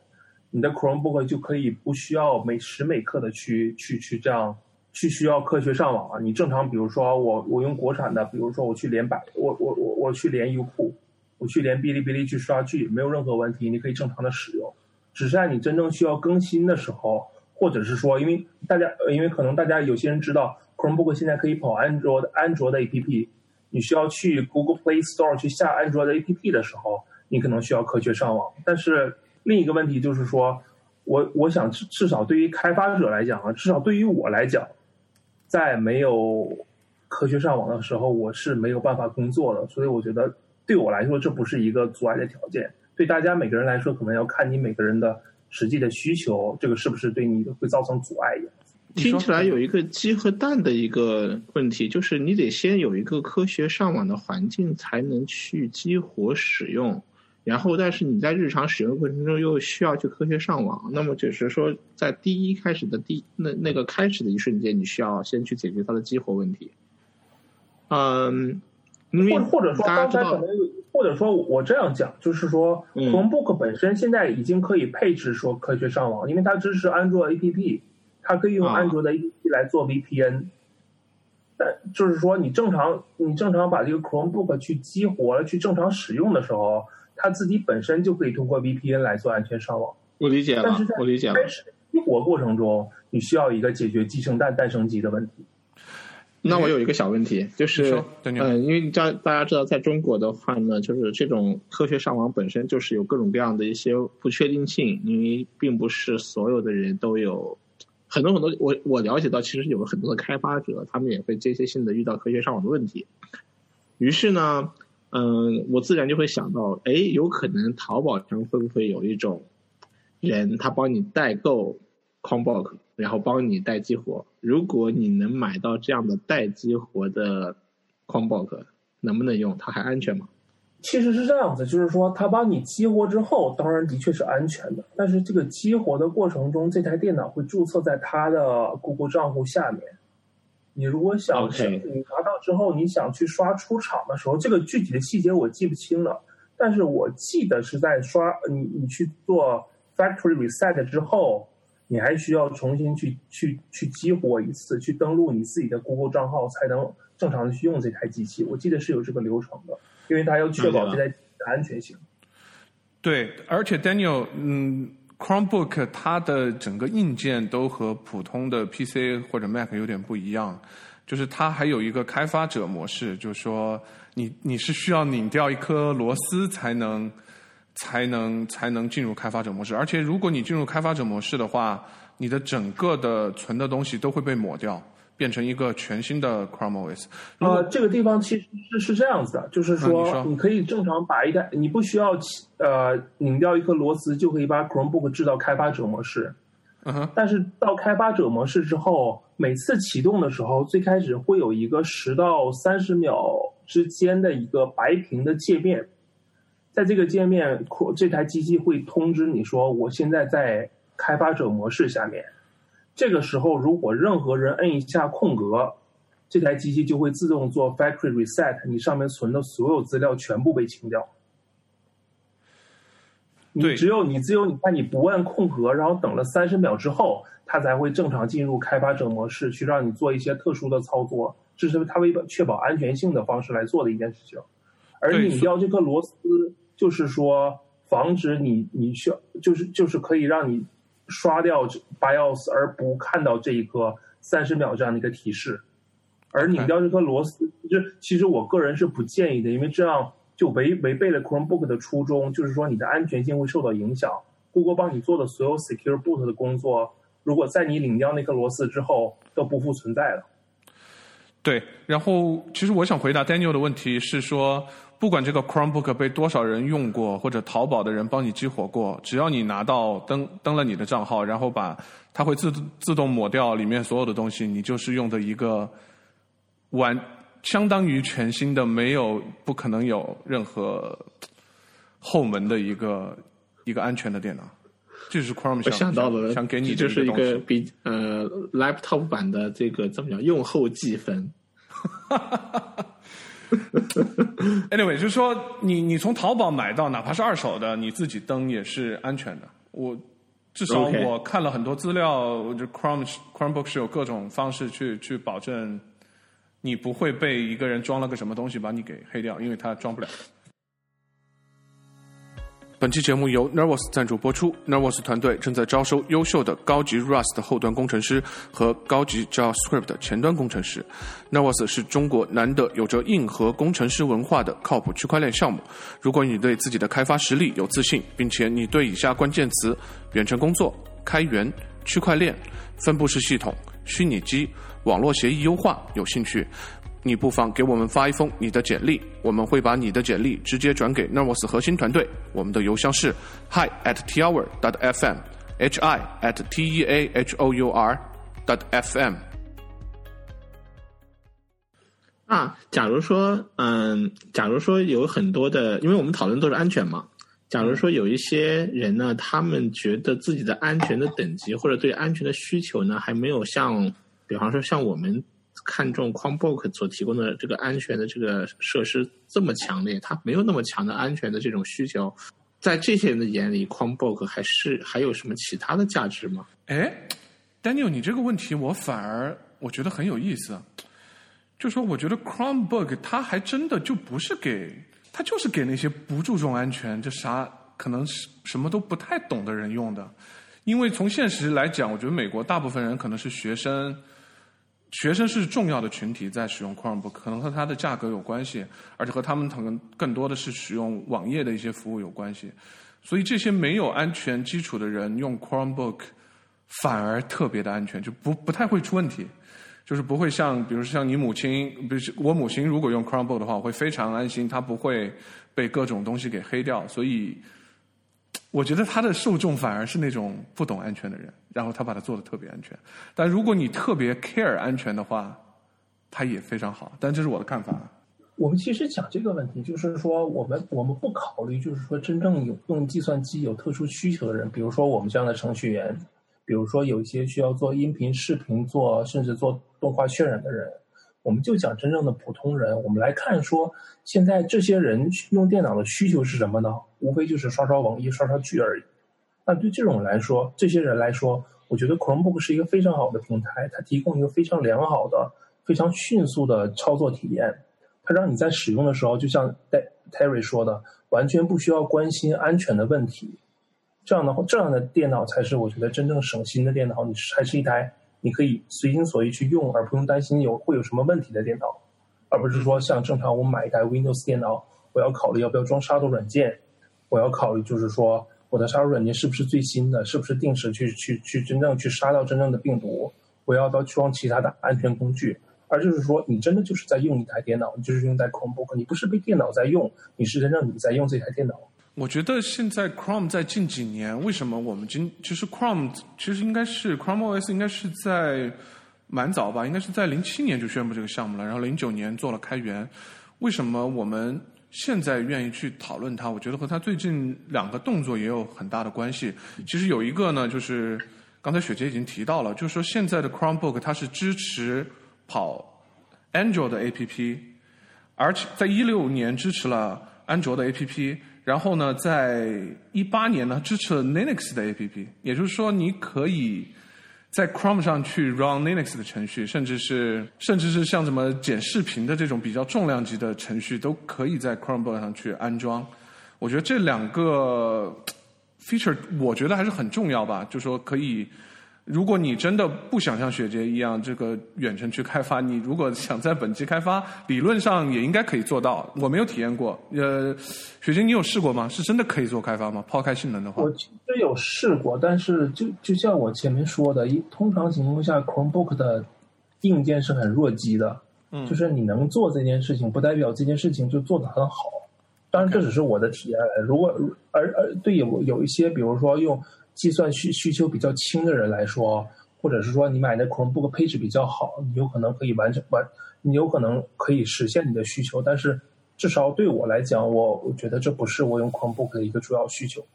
你的 Chromebook 就可以不需要每时每刻的去去去这样去需要科学上网啊。你正常，比如说我我用国产的，比如说我去连百，我我我我去连优酷，我去连哔哩哔哩去刷剧，没有任何问题，你可以正常的使用。只是在你真正需要更新的时候，或者是说，因为大家，呃因为可能大家有些人知道，Chromebook 现在可以跑安卓的安卓的 APP，你需要去 Google Play Store 去下安卓的 APP 的时候，你可能需要科学上网。但是另一个问题就是说，我我想至至少对于开发者来讲啊，至少对于我来讲，在没有科学上网的时候，我是没有办法工作的。所以我觉得对我来说，这不是一个阻碍的条件。对大家每个人来说，可能要看你每个人的实际的需求，这个是不是对你会造成阻碍一样。听起来有一个鸡和蛋的一个问题，就是你得先有一个科学上网的环境，才能去激活使用。然后，但是你在日常使用过程中又需要去科学上网，那么就是说，在第一开始的第那那个开始的一瞬间，你需要先去解决它的激活问题。嗯，因为或或者说大家知道刚才可能有，或者说我这样讲，就是说嗯 Chromebook 本身现在已经可以配置说科学上网，因为它支持安卓 APP，它可以用啊安卓的 APP 来做 VPN。但就是说，你正常你正常把这个 Chromebook 去激活了，去正常使用的时候，它自己本身就可以通过 VPN 来做安全上网。我理解了但是在，我理解了开。始激活过程中，你需要一个解决鸡生蛋蛋生鸡的问题。那我有一个小问题，就是你说对你呃，因为大大家知道，在中国的话呢，就是这种科学上网本身就是有各种各样的一些不确定性，因为并不是所有的人都有很多很多，我我了解到，其实有很多的开发者，他们也会间歇性的遇到科学上网的问题。于是呢，嗯，我自然就会想到，哎，有可能淘宝上会不会有一种人，他帮你代购 Chromebook，然后帮你代激活？如果你能买到这样的代激活的 Chromebook，能不能用？它还安全吗？其实是这样子，就是说，它帮你激活之后，当然的确是安全的。但是这个激活的过程中，这台电脑会注册在它的 Google 账户下面。你如果想你拿到之后，你想去刷出厂的时候，这个具体的细节我记不清了。但是我记得是在刷你你去做 Factory Reset 之后，你还需要重新去去去激活一次，去登录你自己的 Google 账号，才能正常的去用这台机器。我记得是有这个流程的。因为它要确保这台的安全性。对，而且 Daniel，嗯，Chromebook 它的整个硬件都和普通的 PC 或者 Mac 有点不一样，就是它还有一个开发者模式，就是说你你是需要拧掉一颗螺丝才能才能才能进入开发者模式，而且如果你进入开发者模式的话，你的整个的存的东西都会被抹掉。变成一个全新的 Chrome OS。呃，这个地方其实是是这样子的，就是说你可以正常把一台，你不需要呃拧掉一颗螺丝就可以把 Chromebook 制到开发者模式。嗯哼。但是到开发者模式之后，每次启动的时候，最开始会有一个十到三十秒之间的一个白屏的界面，在这个界面，这台机器会通知你说，我现在在开发者模式下面。这个时候，如果任何人摁一下空格，这台机器就会自动做 factory reset，你上面存的所有资料全部被清掉。你只有你只有你看你不按空格，然后等了三十秒之后，它才会正常进入开发者模式，去让你做一些特殊的操作。这是它为确保安全性的方式来做的一件事情。而拧掉这颗螺丝，就是说防止你你需要，就是就是可以让你。刷掉 BIOS 而不看到这一颗三十秒这样的一个提示，而拧掉这颗螺丝，就其实我个人是不建议的，因为这样就违违背了 Chromebook 的初衷，就是说你的安全性会受到影响。谷歌帮你做的所有 Secure Boot 的工作，如果在你拧掉那颗螺丝之后都不复存在了。对，然后其实我想回答 Daniel 的问题是说。不管这个 Chromebook 被多少人用过，或者淘宝的人帮你激活过，只要你拿到登登了你的账号，然后把它会自自动抹掉里面所有的东西，你就是用的一个完相当于全新的，没有不可能有任何后门的一个一个安全的电脑。这是 Chrome 想到了想给你就是一个比呃 Laptop 版的这个怎么讲用后计分。Anyway，就是说，你你从淘宝买到，哪怕是二手的，你自己登也是安全的。我至少我看了很多资料，就 Chrome Chromebook 是有各种方式去去保证你不会被一个人装了个什么东西把你给黑掉，因为他装不了。本期节目由 Nervous 赞助播出。Nervous 团队正在招收优秀的高级 Rust 后端工程师和高级 JavaScript 前端工程师。Nervous 是中国难得有着硬核工程师文化的靠谱区块链项目。如果你对自己的开发实力有自信，并且你对以下关键词——远程工作、开源、区块链、分布式系统、虚拟机、网络协议优化有兴趣。你不妨给我们发一封你的简历，我们会把你的简历直接转给 Nervous 核心团队。我们的邮箱是 hi at tower dot fm，h i at t e a h o u r dot fm。啊，假如说，嗯，假如说有很多的，因为我们讨论都是安全嘛。假如说有一些人呢，他们觉得自己的安全的等级或者对安全的需求呢，还没有像，比方说像我们。看重 Chromebook 所提供的这个安全的这个设施这么强烈，它没有那么强的安全的这种需求，在这些人的眼里，Chromebook 还是还有什么其他的价值吗？哎，Daniel，你这个问题我反而我觉得很有意思，就说我觉得 Chromebook 它还真的就不是给，它就是给那些不注重安全、这啥可能是什么都不太懂的人用的，因为从现实来讲，我觉得美国大部分人可能是学生。学生是重要的群体，在使用 Chromebook，可能和它的价格有关系，而且和他们可能更多的是使用网页的一些服务有关系。所以这些没有安全基础的人用 Chromebook，反而特别的安全，就不不太会出问题，就是不会像，比如像你母亲，比如我母亲如果用 Chromebook 的话，我会非常安心，它不会被各种东西给黑掉。所以，我觉得他的受众反而是那种不懂安全的人，然后他把它做的特别安全。但如果你特别 care 安全的话，它也非常好。但这是我的看法。我们其实讲这个问题，就是说我们我们不考虑，就是说真正有用计算机有特殊需求的人，比如说我们这样的程序员。比如说，有一些需要做音频、视频、做甚至做动画渲染的人，我们就讲真正的普通人。我们来看说，现在这些人用电脑的需求是什么呢？无非就是刷刷网页、刷刷剧而已。那对这种来说，这些人来说，我觉得 Chromebook 是一个非常好的平台，它提供一个非常良好的、非常迅速的操作体验。它让你在使用的时候，就像 Terry 说的，完全不需要关心安全的问题。这样的话，这样的电脑才是我觉得真正省心的电脑。你还是一台你可以随心所欲去用，而不用担心有会有什么问题的电脑，而不是说像正常我买一台 Windows 电脑，我要考虑要不要装杀毒软件，我要考虑就是说我的杀毒软件是不是最新的，是不是定时去去去真正去杀掉真正的病毒，我要不要装其他的安全工具，而就是说你真的就是在用一台电脑，你就是用在 Chromebook，你不是被电脑在用，你是真正你在用这台电脑。我觉得现在 Chrome 在近几年，为什么我们今其实 Chrome 其实应该是 Chrome OS 应该是在蛮早吧，应该是在零七年就宣布这个项目了，然后零九年做了开源。为什么我们现在愿意去讨论它？我觉得和它最近两个动作也有很大的关系。其实有一个呢，就是刚才雪姐已经提到了，就是说现在的 Chromebook 它是支持跑 Android 的 APP，而且在一六年支持了安卓的 APP。然后呢，在一八年呢，支持了 Linux 的 APP，也就是说，你可以在 Chrome 上去 run Linux 的程序，甚至是甚至是像什么剪视频的这种比较重量级的程序，都可以在 Chromebook 上去安装。我觉得这两个 feature，我觉得还是很重要吧，就说可以。如果你真的不想像雪杰一样这个远程去开发，你如果想在本机开发，理论上也应该可以做到。我没有体验过，呃，雪杰你有试过吗？是真的可以做开发吗？抛开性能的话，我其实有试过，但是就就像我前面说的，一通常情况下，Chromebook 的硬件是很弱鸡的，嗯，就是你能做这件事情，不代表这件事情就做得很好。当然，这只是我的体验。如果而而对有有一些，比如说用。计算需需求比较轻的人来说，或者是说你买的 Chromebook 配置比较好，你有可能可以完成完，你有可能可以实现你的需求。但是至少对我来讲，我我觉得这不是我用 Chromebook 的一个主要需求。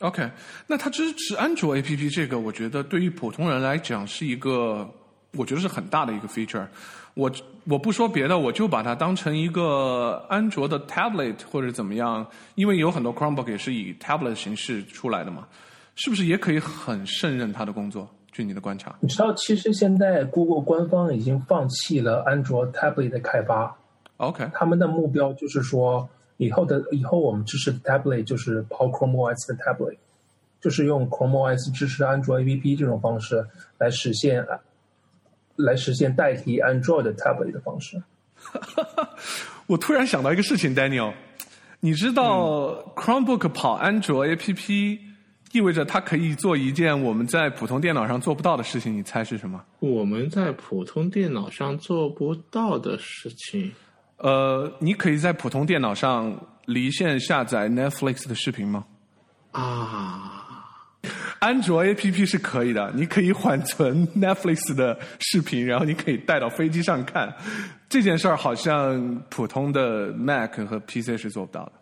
OK，那它支持安卓 APP 这个，我觉得对于普通人来讲是一个，我觉得是很大的一个 feature。我我不说别的，我就把它当成一个安卓的 tablet 或者怎么样，因为有很多 Chromebook 也是以 tablet 形式出来的嘛。是不是也可以很胜任他的工作？据你的观察，你知道，其实现在 Google 官方已经放弃了安卓 Tablet 的开发。OK，他们的目标就是说，以后的以后我们支持 Tablet 就是跑 Chrome OS 的 Tablet，就是用 Chrome OS 支持安卓 APP 这种方式来实现，来实现代替 Android Tablet 的方式。我突然想到一个事情，Daniel，你知道 Chromebook 跑安卓 APP？意味着它可以做一件我们在普通电脑上做不到的事情，你猜是什么？我们在普通电脑上做不到的事情。呃，你可以在普通电脑上离线下载 Netflix 的视频吗？啊，安卓 APP 是可以的，你可以缓存 Netflix 的视频，然后你可以带到飞机上看。这件事儿好像普通的 Mac 和 PC 是做不到的。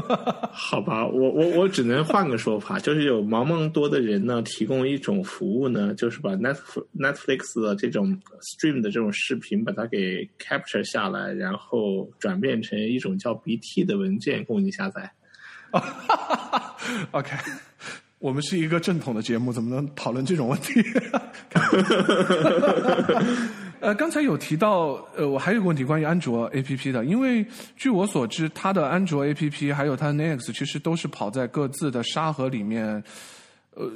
好吧，我我我只能换个说法，就是有茫茫多的人呢，提供一种服务呢，就是把 Net Netflix 的这种 stream 的这种视频，把它给 capture 下来，然后转变成一种叫 BT 的文件供你下载。OK，我们是一个正统的节目，怎么能讨论这种问题？呃，刚才有提到，呃，我还有个问题关于安卓 A P P 的，因为据我所知，它的安卓 A P P 还有它的 Linux 其实都是跑在各自的沙盒里面。呃，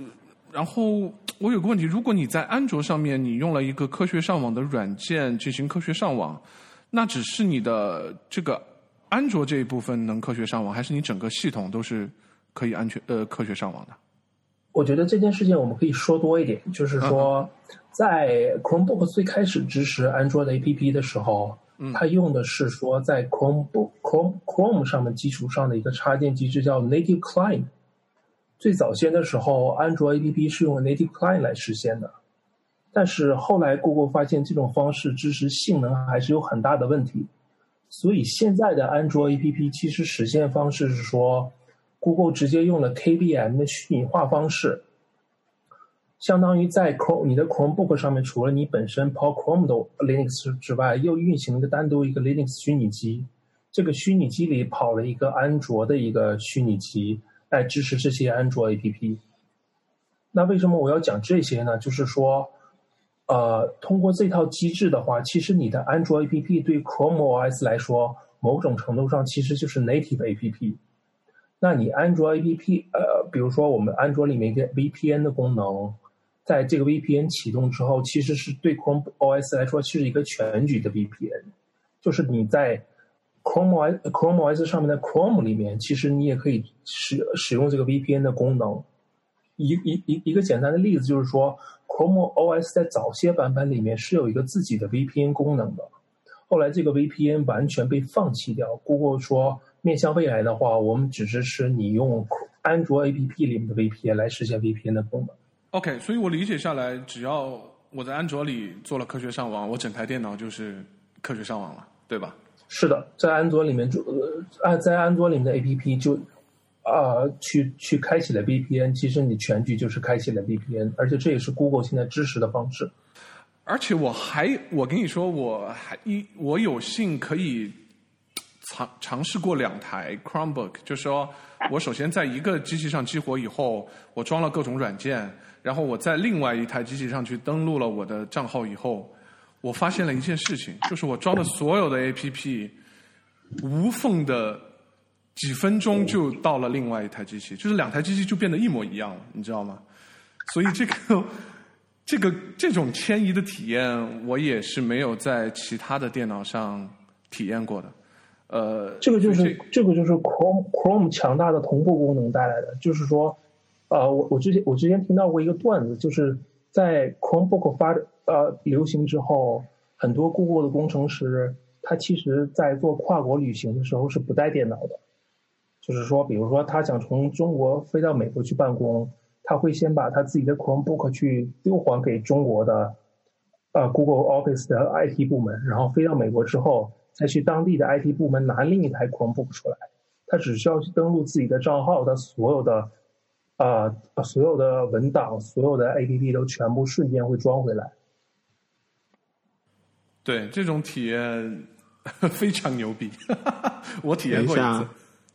然后我有个问题，如果你在安卓上面你用了一个科学上网的软件进行科学上网，那只是你的这个安卓这一部分能科学上网，还是你整个系统都是可以安全呃科学上网的？我觉得这件事情我们可以说多一点，就是说，在 Chromebook 最开始支持 Android APP 的时候，它用的是说在 Chromebook Chrome Chrome 上面基础上的一个插件机制叫 Native Client。最早先的时候，安卓 APP 是用 Native Client 来实现的，但是后来 Google 发现这种方式支持性能还是有很大的问题，所以现在的安卓 APP 其实实现方式是说。Google 直接用了 KVM 的虚拟化方式，相当于在 Chrome 你的 Chromebook 上面，除了你本身跑 Chrome 的 Linux 之外，又运行一个单独一个 Linux 虚拟机。这个虚拟机里跑了一个安卓的一个虚拟机，来支持这些安卓 APP。那为什么我要讲这些呢？就是说，呃，通过这套机制的话，其实你的安卓 APP 对 Chrome OS 来说，某种程度上其实就是 Native APP。那你安卓 APP，呃，比如说我们安卓里面一个 VPN 的功能，在这个 VPN 启动之后，其实是对 Chrome OS 来说是一个全局的 VPN，就是你在 Chrome OS Chrome OS 上面的 Chrome 里面，其实你也可以使使用这个 VPN 的功能。一一一一个简单的例子就是说，Chrome OS 在早些版本里面是有一个自己的 VPN 功能的，后来这个 VPN 完全被放弃掉，Google 说。面向未来的话，我们只支持你用安卓 APP 里面的 VPN 来实现 VPN 的功能。OK，所以我理解下来，只要我在安卓里做了科学上网，我整台电脑就是科学上网了，对吧？是的，在安卓里面就呃，在安卓里面的 APP 就啊，去去开启了 VPN，其实你全局就是开启了 VPN，而且这也是 Google 现在支持的方式。而且我还，我跟你说，我还一我有幸可以。尝尝试过两台 Chromebook，就是说我首先在一个机器上激活以后，我装了各种软件，然后我在另外一台机器上去登录了我的账号以后，我发现了一件事情，就是我装的所有的 APP 无缝的几分钟就到了另外一台机器，就是两台机器就变得一模一样了，你知道吗？所以这个这个这种迁移的体验，我也是没有在其他的电脑上体验过的。呃，这个就是这个就是 Chrome Chrome 强大的同步功能带来的，就是说，呃，我我之前我之前听到过一个段子，就是在 Chromebook 发呃流行之后，很多 Google 的工程师他其实在做跨国旅行的时候是不带电脑的，就是说，比如说他想从中国飞到美国去办公，他会先把他自己的 Chromebook 去丢还给中国的呃 Google Office 的 IT 部门，然后飞到美国之后。再去当地的 IT 部门拿另一台 Chromebook 出来，他只需要去登录自己的账号，他所有的啊所有的文档、所有的 APP 都全部瞬间会装回来。对，这种体验非常牛逼，我体验过一次，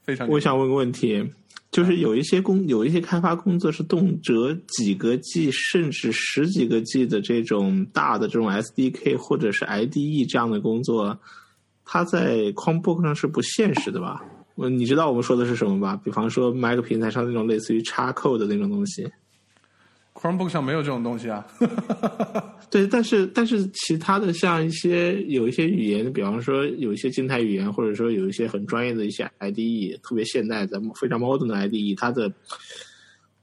非常。我想问个问题，就是有一些工有一些开发工作是动辄几个 G 甚至十几个 G 的这种大的这种 SDK 或者是 IDE 这样的工作。它在 Chromebook 上是不现实的吧？嗯，你知道我们说的是什么吧？比方说 Mac 平台上那种类似于插扣的那种东西，Chromebook 上没有这种东西啊。对，但是但是其他的像一些有一些语言，比方说有一些静态语言，或者说有一些很专业的一些 IDE，特别现代的非常 modern 的 IDE，它的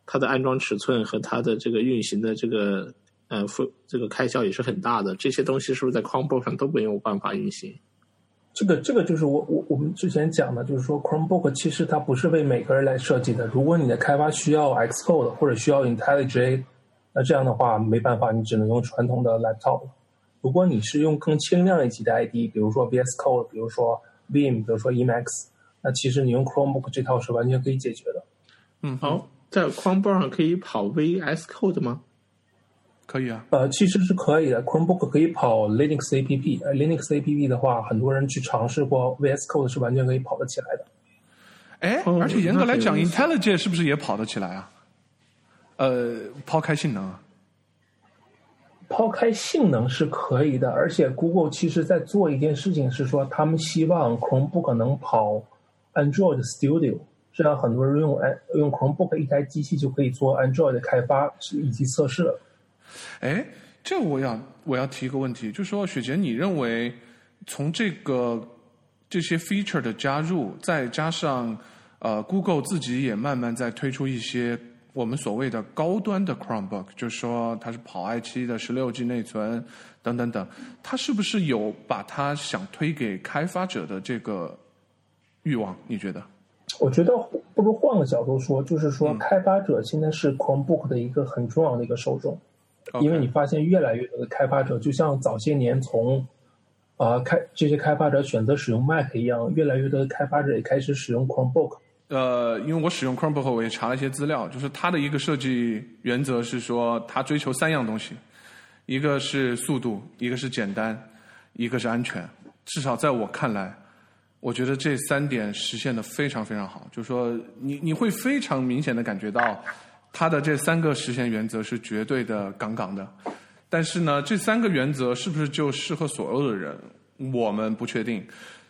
它的安装尺寸和它的这个运行的这个呃付这个开销也是很大的。这些东西是不是在 Chromebook 上都没有办法运行？这个这个就是我我我们之前讲的，就是说 Chromebook 其实它不是为每个人来设计的。如果你的开发需要 Xcode 或者需要 IntelliJ，那这样的话没办法，你只能用传统的 laptop。如果你是用更轻量一级的 ID，比如说 VS Code，比如说 Vim，比如说 Emacs，那其实你用 Chromebook 这套是完全可以解决的。嗯，好，在 Chromebook 上可以跑 VS Code 吗？可以啊，呃，其实是可以的。Chromebook 可以跑 Linux APP，呃，Linux APP 的话，很多人去尝试过 VS Code 是完全可以跑得起来的。哎，而且严格来讲，IntelliJ 是不是也跑得起来啊？呃，抛开性能，抛开性能是可以的。而且 Google 其实在做一件事情，是说他们希望 Chromebook 能跑 Android Studio，这样很多人用安用 Chromebook 一台机器就可以做 Android 的开发以及测试了。哎，这我要我要提一个问题，就是说，雪杰，你认为从这个这些 feature 的加入，再加上呃，Google 自己也慢慢在推出一些我们所谓的高端的 Chromebook，就是说它是跑 i7 的十六 G 内存等等等，它是不是有把它想推给开发者的这个欲望？你觉得？我觉得不如换个角度说，就是说开发者现在是 Chromebook 的一个很重要的一个受众，因为你发现越来越多的开发者，就像早些年从啊开这些开发者选择使用 Mac 一样，越来越多的开发者也开始使用 Chromebook。呃，因为我使用 Chromebook，我也查了一些资料，就是它的一个设计原则是说，它追求三样东西，一个是速度，一个是简单，一个是安全。至少在我看来。我觉得这三点实现的非常非常好，就是说你你会非常明显的感觉到，它的这三个实现原则是绝对的杠杠的，但是呢，这三个原则是不是就适合所有的人，我们不确定。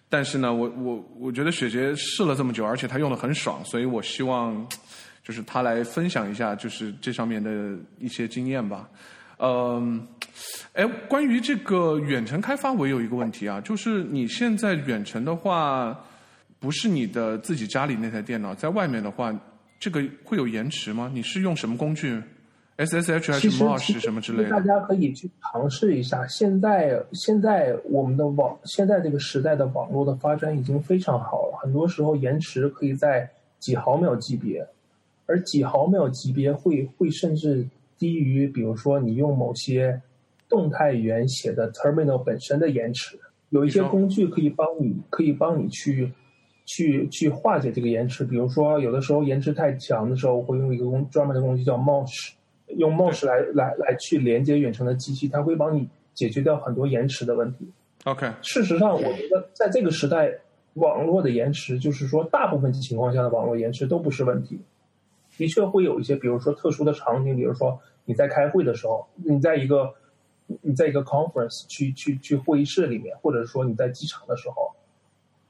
但是呢，我我我觉得雪杰试了这么久，而且他用的很爽，所以我希望就是他来分享一下，就是这上面的一些经验吧。嗯，哎，关于这个远程开发，我有一个问题啊，就是你现在远程的话，不是你的自己家里那台电脑，在外面的话，这个会有延迟吗？你是用什么工具？SSH 还是 MOS 什么之类的？大家可以去尝试一下。现在，现在我们的网，现在这个时代的网络的发展已经非常好了，很多时候延迟可以在几毫秒级别，而几毫秒级别会会甚至。低于，比如说你用某些动态语言写的 terminal 本身的延迟，有一些工具可以帮你，可以帮你去去去化解这个延迟。比如说，有的时候延迟太强的时候，我会用一个工专门的工具叫 Mosh，用 Mosh 来来来去连接远程的机器，它会帮你解决掉很多延迟的问题。OK，事实上，我觉得在这个时代，网络的延迟，就是说大部分情况下的网络延迟都不是问题。的确会有一些，比如说特殊的场景，比如说。你在开会的时候，你在一个你在一个 conference 去去去会议室里面，或者说你在机场的时候，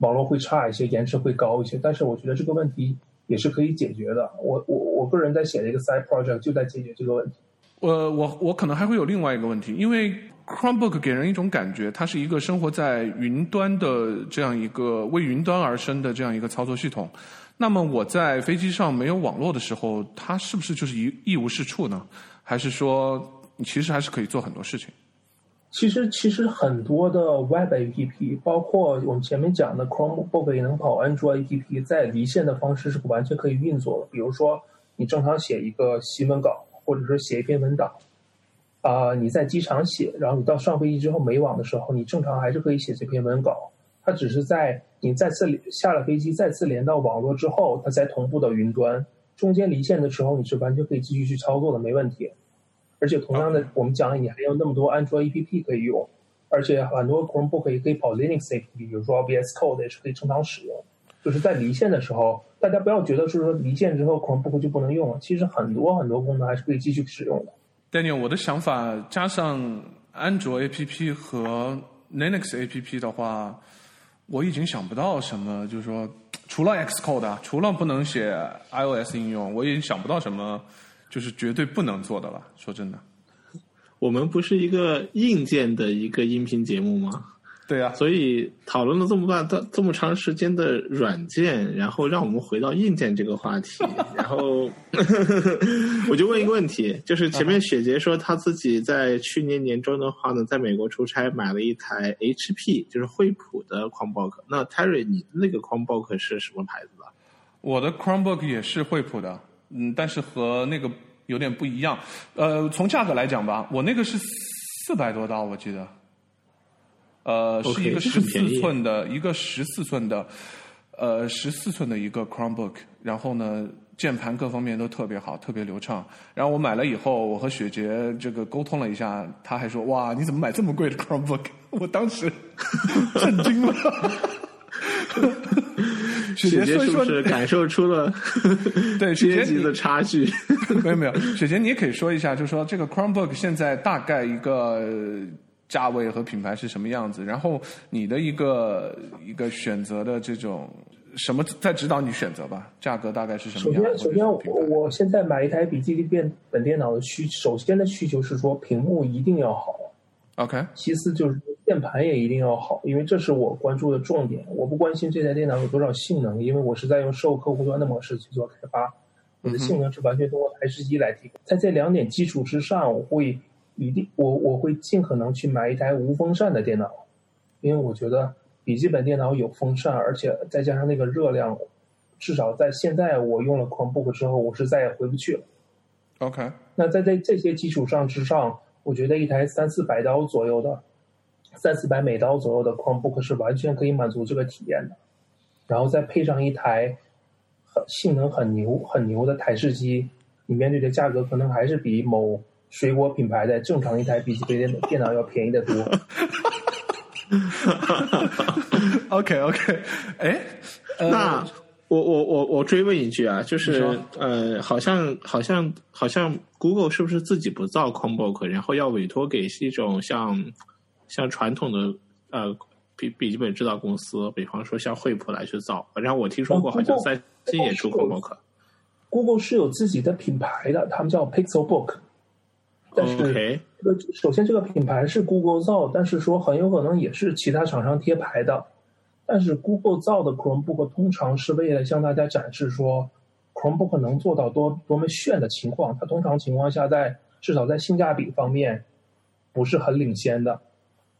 网络会差一些，延迟会高一些。但是我觉得这个问题也是可以解决的。我我我个人在写的一个 side project 就在解决这个问题。呃，我我可能还会有另外一个问题，因为 Chromebook 给人一种感觉，它是一个生活在云端的这样一个为云端而生的这样一个操作系统。那么我在飞机上没有网络的时候，它是不是就是一一无是处呢？还是说，其实还是可以做很多事情。其实，其实很多的 Web APP，包括我们前面讲的 Chromebook 也能跑安卓 APP，在离线的方式是完全可以运作的。比如说，你正常写一个新闻稿，或者说写一篇文档，啊，你在机场写，然后你到上飞机之后没网的时候，你正常还是可以写这篇文稿。它只是在你再次下了飞机，再次连到网络之后，它才同步到云端。中间离线的时候，你是完全可以继续去操作的，没问题。而且同样的，我们讲了，你还有那么多安卓 APP 可以用，而且很多 Chromebook 也可以跑 Linux APP，比如说 VS Code 也是可以正常使用。就是在离线的时候，大家不要觉得是说离线之后 Chromebook 就不能用了，其实很多很多功能还是可以继续使用的。Daniel，我的想法加上安卓 APP 和 Linux APP 的话，我已经想不到什么，就是说。除了 Xcode，除了不能写 iOS 应用，我已经想不到什么就是绝对不能做的了。说真的，我们不是一个硬件的一个音频节目吗？对啊，所以讨论了这么半、这这么长时间的软件，然后让我们回到硬件这个话题，然后 我就问一个问题，就是前面雪杰说他自己在去年年中的话呢，在美国出差买了一台 HP，就是惠普的 Chromebook。那 Terry，你的那个 Chromebook 是什么牌子的？我的 Chromebook 也是惠普的，嗯，但是和那个有点不一样。呃，从价格来讲吧，我那个是四百多刀，我记得。呃，是一个十四寸的，一个十四寸的，呃，十四寸的一个 Chromebook，然后呢，键盘各方面都特别好，特别流畅。然后我买了以后，我和雪杰这个沟通了一下，他还说：“哇，你怎么买这么贵的 Chromebook？” 我当时 震惊了。雪杰是不是感受出了 对 阶级的差距？没有没有，雪杰你也可以说一下，就是说这个 Chromebook 现在大概一个。价位和品牌是什么样子？然后你的一个一个选择的这种什么在指导你选择吧？价格大概是什么？首先，首先我我现在买一台笔记本本电脑的需，首先的需求是说屏幕一定要好，OK。其次就是键盘也一定要好，因为这是我关注的重点。我不关心这台电脑有多少性能，因为我是在用售客户端的模式去做开发。我的性能是完全通过台式机来提供。在这两点基础之上，我会一定我我会尽可能去买一台无风扇的电脑，因为我觉得笔记本电脑有风扇，而且再加上那个热量，至少在现在我用了 Chromebook 之后，我是再也回不去了。OK，那在这这些基础上之上，我觉得一台三四百刀左右的，三四百美刀左右的 Chromebook 是完全可以满足这个体验的。然后再配上一台很性能很牛很牛的台式机，你面对的价格可能还是比某水果品牌的正常一台笔记本电电脑要便宜的多。OK OK，哎，呃那我我我我追问一句啊，就是呃，好像好像好像 Google 是不是自己不造 Chromebook，然后要委托给一种像像传统的呃笔笔记本制造公司，比方说像惠普来去造？然后我听说过，哦好像三星也出 Chromebook。Google 是有自己的品牌的，他们叫 Pixelbook，但是 OK，这个首先这个品牌是 Google 造，但是说很有可能也是其他厂商贴牌的。但是 Google 造的 Chromebook 通常是为了向大家展示说 Chromebook 能做到多多么炫的情况，它通常情况下在至少在性价比方面不是很领先的。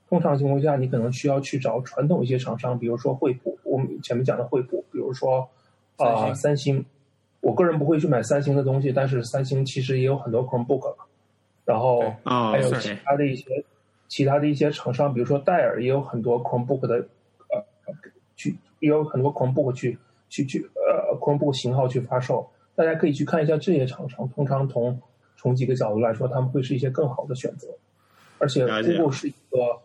通常情况下，你可能需要去找传统一些厂商，比如说惠普，我们前面讲的惠普，比如说啊、三星三星。我个人不会去买三星的东西，但是三星其实也有很多 Chromebook 了。然后还有其他的一些其他的一些厂商，比如说戴尔也有很多 Chromebook 的呃去也有很多 Chromebook 去去去呃 Chromebook 型号去发售，大家可以去看一下这些厂商。通常从从几个角度来说，他们会是一些更好的选择。而且 Google 是一个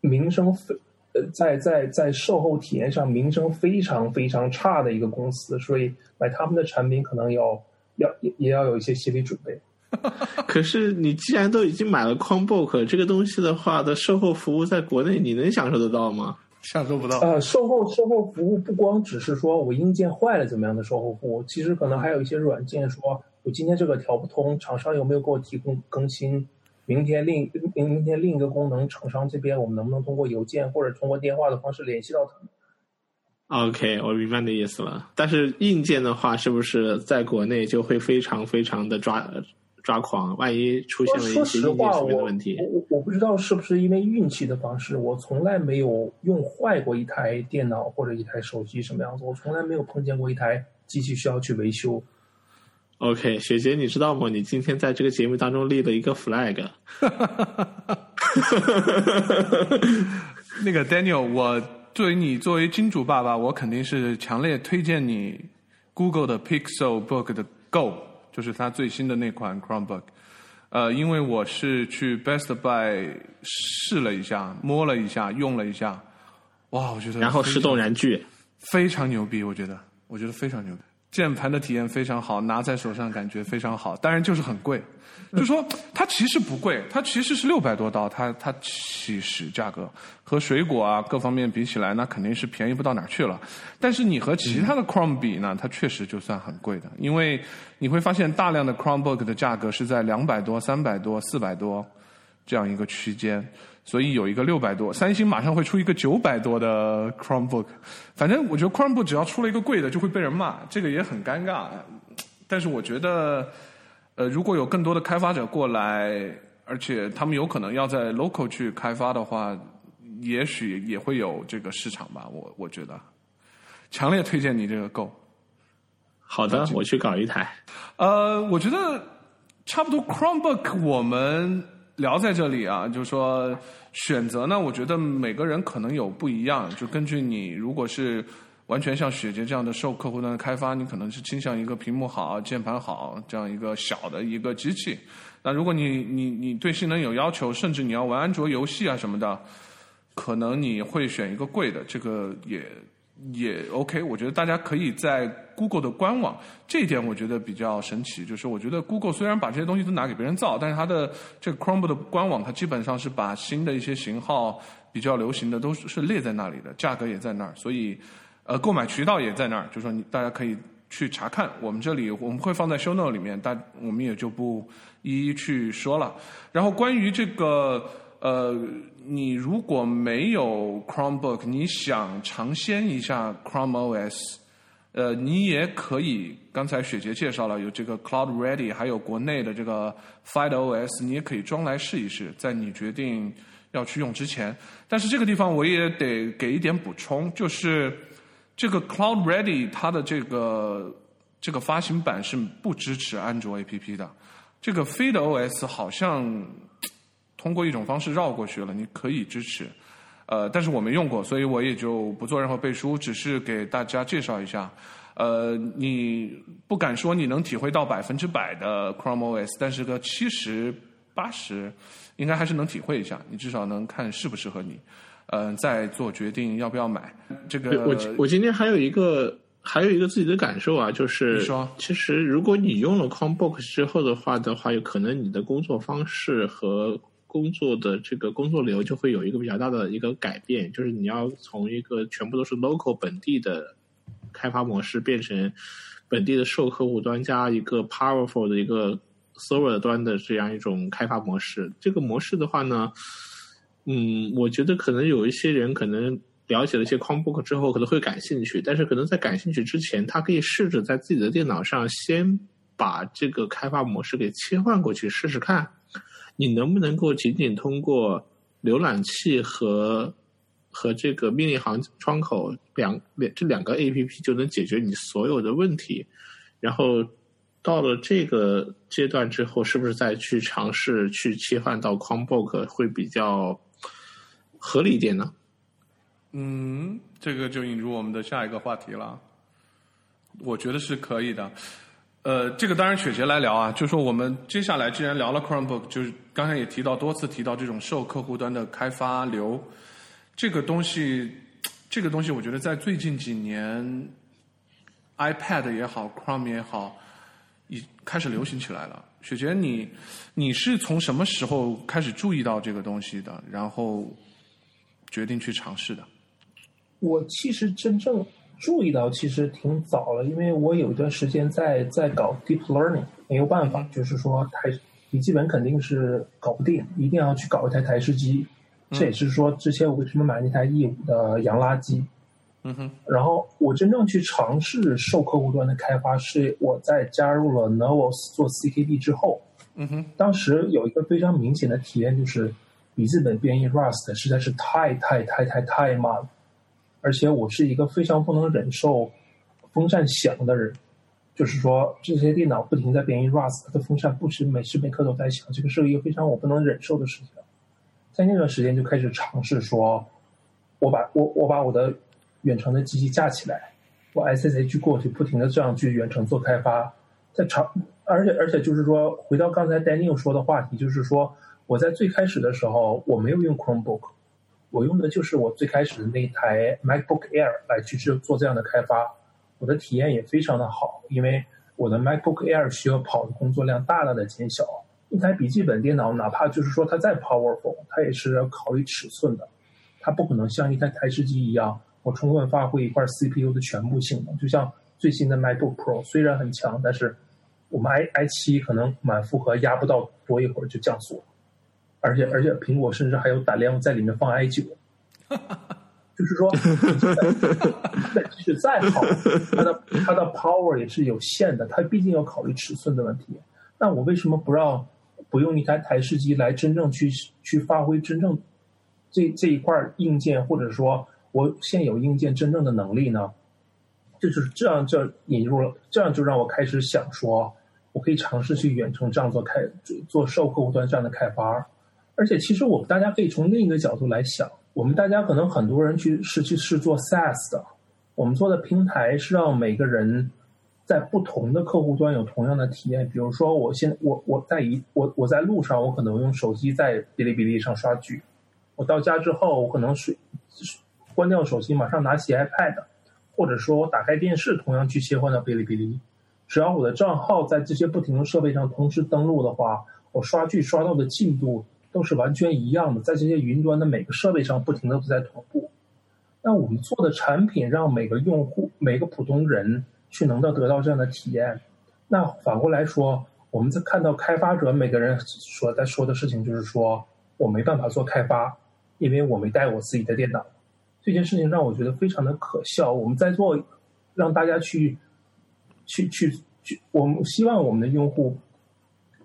名声非呃在在在售后体验上名声非常非常差的一个公司，所以买他们的产品可能要要也也要有一些心理准备。可是你既然都已经买了 Chromebook 这个东西的话的售后服务，在国内你能享受得到吗？享受不到。呃，售后售后服务不光只是说我硬件坏了怎么样的售后服务，其实可能还有一些软件，说我今天这个调不通，厂商有没有给我提供更新？明天另明明天另一个功能，厂商这边我们能不能通过邮件或者通过电话的方式联系到他们？OK，我明白你的意思了。但是硬件的话，是不是在国内就会非常非常的抓抓狂？万一出现了一些实话，硬件上面的问题我我我不知道是不是因为运气的方式，我从来没有用坏过一台电脑或者一台手机什么样子，我从来没有碰见过一台机器需要去维修。？OK，雪姐，你知道吗？你今天在这个节目当中立了一个 flag。那个 Daniel，我作为你作为金主爸爸，我肯定是强烈推荐你 Google 的 Pixel Book 的 Go，就是它最新的那款 Chromebook。呃，因为我是去 Best Buy 试了一下，摸了一下，用了一下，哇，我觉得然后是动燃具。非常牛逼，我觉得，我觉得非常牛逼。键盘的体验非常好，拿在手上感觉非常好，当然就是很贵。就说它其实不贵，它其实是六百多刀，它它起始价格和水果啊各方面比起来，那肯定是便宜不到哪儿去了。但是你和其他的 Chrome 比呢，它确实就算很贵的，因为你会发现大量的 Chromebook 的价格是在两百多、三百多、四百多这样一个区间。所以有一个六百多，三星马上会出一个九百多的 Chromebook。反正我觉得 Chromebook 只要出了一个贵的，就会被人骂，这个也很尴尬。但是我觉得，呃，如果有更多的开发者过来，而且他们有可能要在 local 去开发的话，也许也会有这个市场吧。我我觉得，强烈推荐你这个 Go。好的，我去搞一台。呃，我觉得差不多 Chromebook 我们聊在这里啊，就是说选择呢，我觉得每个人可能有不一样，就根据你如果是完全像雪杰这样的受客户端的开发，你可能是倾向一个屏幕好、键盘好这样一个小的一个机器。那如果你你你对性能有要求，甚至你要玩安卓游戏啊什么的，可能你会选一个贵的，这个也也 OK。我觉得大家可以在 Google 的官网，这一点我觉得比较神奇，就是我觉得 Google 虽然把这些东西都拿给别人造，但是它的这个 Chrome 的官网，它基本上是把新的一些型号比较流行的都是列在那里的，价格也在那儿，所以呃购买渠道也在那儿，就说你大家可以去查看。我们这里我们会放在 Show Note 里面，但我们也就不一一去说了。然后关于这个。呃，你如果没有 Chromebook，你想尝鲜一下 Chrome OS，呃，你也可以，刚才雪杰介绍了有这个 Cloud Ready，还有国内的这个 Find OS，你也可以装来试一试，在你决定要去用之前。但是这个地方我也得给一点补充，就是这个 Cloud Ready 它的这个这个发行版是不支持安卓 APP 的，这个 Feed OS 好像通过一种方式绕过去了，你可以支持。呃，但是我没用过，所以我也就不做任何背书，只是给大家介绍一下。呃，你不敢说你能体会到百分之百的 Chrome OS，但是个七十八十，应该还是能体会一下。你至少能看适不适合你，嗯，再做决定要不要买。这个我我今天还有一个还有一个自己的感受啊，就是说，其实如果你用了 Chromebook 之后的话的话，有可能你的工作方式和工作的这个工作流就会有一个比较大的一个改变，就是你要从一个全部都是 local 本地的开发模式，变成本地的受客户端加一个 powerful 的一个 server 端的这样一种开发模式。这个模式的话呢，嗯，我觉得可能有一些人可能了解了一些 combook 之后，可能会感兴趣，但是可能在感兴趣之前，他可以试着在自己的电脑上先把这个开发模式给切换过去试试看。你能不能够仅仅通过浏览器和和这个命令行窗口两两这两个 A P P 就能解决你所有的问题？然后到了这个阶段之后，是不是再去尝试去切换到 Chromebook 会比较合理一点呢？嗯，这个就引入我们的下一个话题了。我觉得是可以的。呃，这个当然雪杰来聊啊，就说我们接下来既然聊了 Chromebook，就是刚才也提到多次提到这种受客户端的开发流，这个东西，这个东西我觉得在最近几年，iPad 也好，Chrome 也好，已开始流行起来了。雪杰，你你是从什么时候开始注意到这个东西的？然后决定去尝试的？我其实真正。注意到其实挺早了，因为我有一段时间在在搞 deep learning，没有办法，就是说台笔记本肯定是搞不定，一定要去搞一台台式机。这也是说之前我为什么买那台 E 五的洋垃圾。嗯哼。然后我真正去尝试受客户端的开发，是我在加入了 Novos 做 CKD 之后。嗯哼。当时有一个非常明显的体验，就是笔记本编译 Rust 实在是太太太太太慢了。而且我是一个非常不能忍受风扇响的人，就是说这些电脑不停在编译 Rust，它的风扇不时每时每刻都在响，这个是一个非常我不能忍受的事情。在那段时间就开始尝试说，我把我我把我的远程的机器架起来，我 SSH 过去，不停的这样去远程做开发，在尝，而且而且就是说，回到刚才 Daniel 说的话题，就是说我在最开始的时候我没有用 Chromebook。我用的就是我最开始的那台 MacBook Air 来去做做这样的开发，我的体验也非常的好，因为我的 MacBook Air 需要跑的工作量大大的减小。一台笔记本电脑，哪怕就是说它再 powerful，它也是要考虑尺寸的，它不可能像一台台式机一样，我充分发挥一块 CPU 的全部性能。就像最新的 MacBook Pro 虽然很强，但是我们 i i 七可能满负荷压不到多一会儿就降速。而且而且，苹果甚至还有胆量在里面放 i 九，就是说，再即使再好，它的它的 power 也是有限的，它毕竟要考虑尺寸的问题。那我为什么不让不用一台台式机来真正去去发挥真正这这一块硬件，或者说我现有硬件真正的能力呢？这就是这样，就引入了，这样就让我开始想说，我可以尝试去远程这样做开做受客户端这样的开发。而且，其实我们大家可以从另一个角度来想，我们大家可能很多人去是去是做 SaaS 的，我们做的平台是让每个人在不同的客户端有同样的体验。比如说，我现我我在一我我在路上，我可能用手机在哔哩哔哩上刷剧；我到家之后，我可能是关掉手机，马上拿起 iPad，或者说我打开电视，同样去切换到哔哩哔哩。只要我的账号在这些不停的设备上同时登录的话，我刷剧刷到的进度。都是完全一样的，在这些云端的每个设备上不停的都在同步。那我们做的产品让每个用户、每个普通人去能够得到这样的体验。那反过来说，我们在看到开发者每个人所在说的事情，就是说我没办法做开发，因为我没带我自己的电脑。这件事情让我觉得非常的可笑。我们在做让大家去去去去，我们希望我们的用户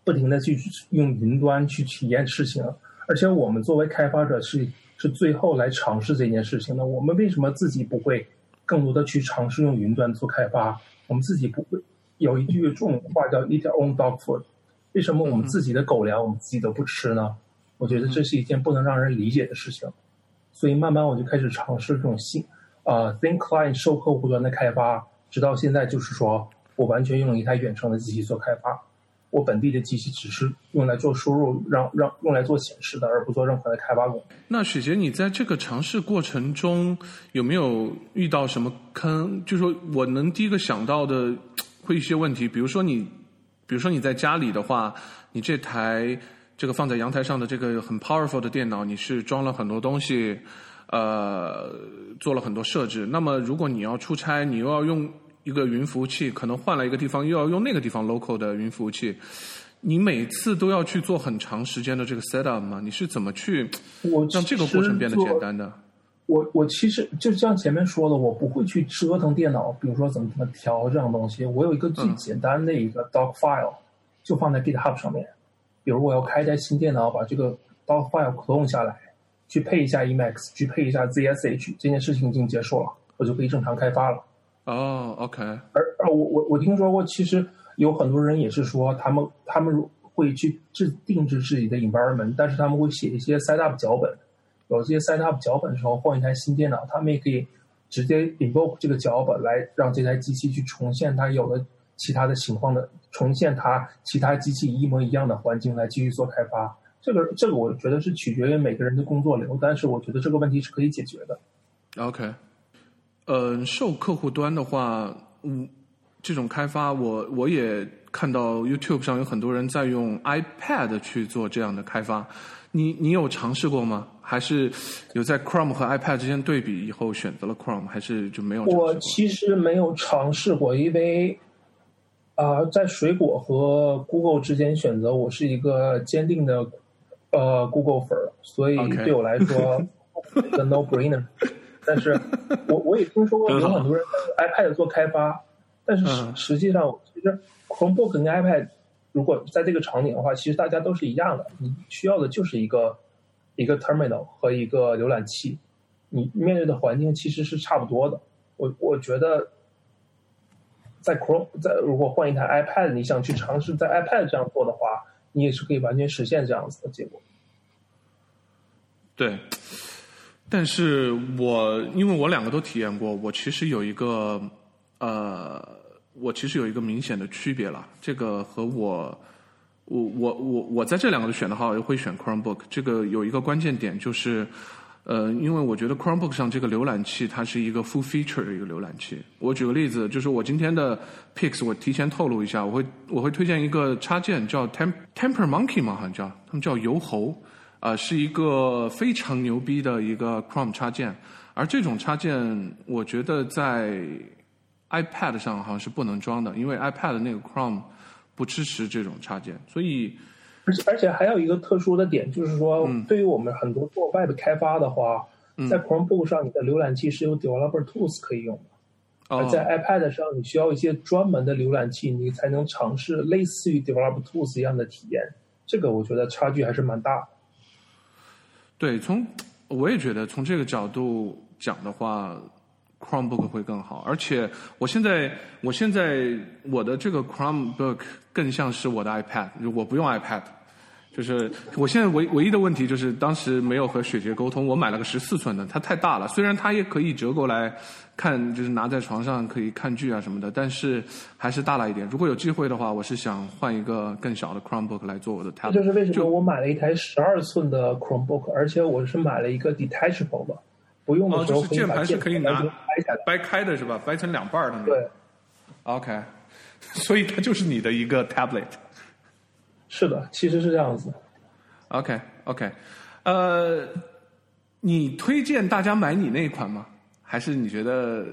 不停的去用云端去体验事情，而且我们作为开发者是是最后来尝试这件事情的。我们为什么自己不会更多的去尝试用云端做开发？我们自己不会有一句中文话叫 “eat your own dog food”，为什么我们自己的狗粮我们自己都不吃呢？我觉得这是一件不能让人理解的事情。所以慢慢我就开始尝试这种新啊，thin client 受客户端的开发，直到现在就是说我完全用一台远程的机器做开发，我本地的机器只是用来做输入，让让用来做显示的，而不做任何的开发工作。那雪杰，你在这个尝试过程中有没有遇到什么坑？就是说我能第一个想到的会一些问题，比如说你，比如说你在家里的话，你这台。这个放在阳台上的这个很 powerful 的电脑，你是装了很多东西，呃，做了很多设置。那么，如果你要出差，你又要用一个云服务器，可能换了一个地方又要用那个地方 local 的云服务器，你每次都要去做很长时间的这个 set up 吗？你是怎么去让这个过程变得简单的？我我其实就像前面说的，我不会去折腾电脑，比如说怎么怎么调这样东西。我有一个最简单的一个 doc file，就放在 GitHub 上面。比如我要开一台新电脑，把这个 doc file clone 下来，去配一下 Emacs，去配一下 ZSH，这件事情已经结束了，我就可以正常开发了。哦，OK。而而我我我听说过，其实有很多人也是说，他们他们会去制定制自己的 environment，但是他们会写一些 setup 脚本。有这些 setup 脚本的时候，换一台新电脑，他们也可以直接 invoke 这个脚本来让这台机器去重现它有的其他的情况的。重现它其他机器一模一样的环境来继续做开发，这个这个我觉得是取决于每个人的工作流，但是我觉得这个问题是可以解决的。OK，嗯，受客户端的话，嗯，这种开发我我也看到 YouTube 上有很多人在用 iPad 去做这样的开发，你你有尝试过吗？还是有在 Chrome 和 iPad 之间对比以后选择了 Chrome，还是就没有？我其实没有尝试过，因为。啊，在水果和 Google 之间选择，我是一个坚定的呃 Google 粉儿，所以对我来说，the no brainer。但是 我我也听说过有很多人在 iPad 做开发，但是实实际上其实 Chromebook 跟 iPad 如果在这个场景的话，其实大家都是一样的，你需要的就是一个一个 terminal 和一个浏览器，你面对的环境其实是差不多的。我我觉得。在 Chrome，在如果换一台 iPad，你想去尝试在 iPad 这样做的话，你也是可以完全实现这样子的结果。对，但是我因为我两个都体验过，我其实有一个呃，我其实有一个明显的区别了。这个和我，我我我我在这两个都选的话，我会选 Chromebook。这个有一个关键点就是。呃，因为我觉得 Chromebook 上这个浏览器它是一个 full feature 的一个浏览器。我举个例子，就是我今天的 picks，我提前透露一下，我会我会推荐一个插件叫 Temp Temper Monkey 嘛，好像叫他们叫油猴，啊，是一个非常牛逼的一个 Chrome 插件。而这种插件，我觉得在 iPad 上好像是不能装的，因为 iPad 那个 Chrome 不支持这种插件，所以。而且而且还有一个特殊的点，就是说，对于我们很多做 Web 开发的话，在 Chromebook 上，你的浏览器是有 Developer Tools 可以用的；而在 iPad 上，你需要一些专门的浏览器，你才能尝试类似于 Developer Tools 一样的体验。这个我觉得差距还是蛮大。对，从我也觉得从这个角度讲的话，Chromebook 会更好。而且我现在，我现在我的这个 Chromebook 更像是我的 iPad，我不用 iPad。就是我现在唯唯一的问题就是当时没有和雪杰沟通，我买了个十四寸的，它太大了。虽然它也可以折过来看，就是拿在床上可以看剧啊什么的，但是还是大了一点。如果有机会的话，我是想换一个更小的 Chromebook 来做我的 tablet。这就是为什么我买了一台十二寸的 Chromebook，而且我是买了一个 detachable 的，不用的时候可以键盘是可以拿掰开的是吧？掰成两半的。对。OK，所以它就是你的一个 tablet。是的，其实是这样子。OK，OK，呃，你推荐大家买你那一款吗？还是你觉得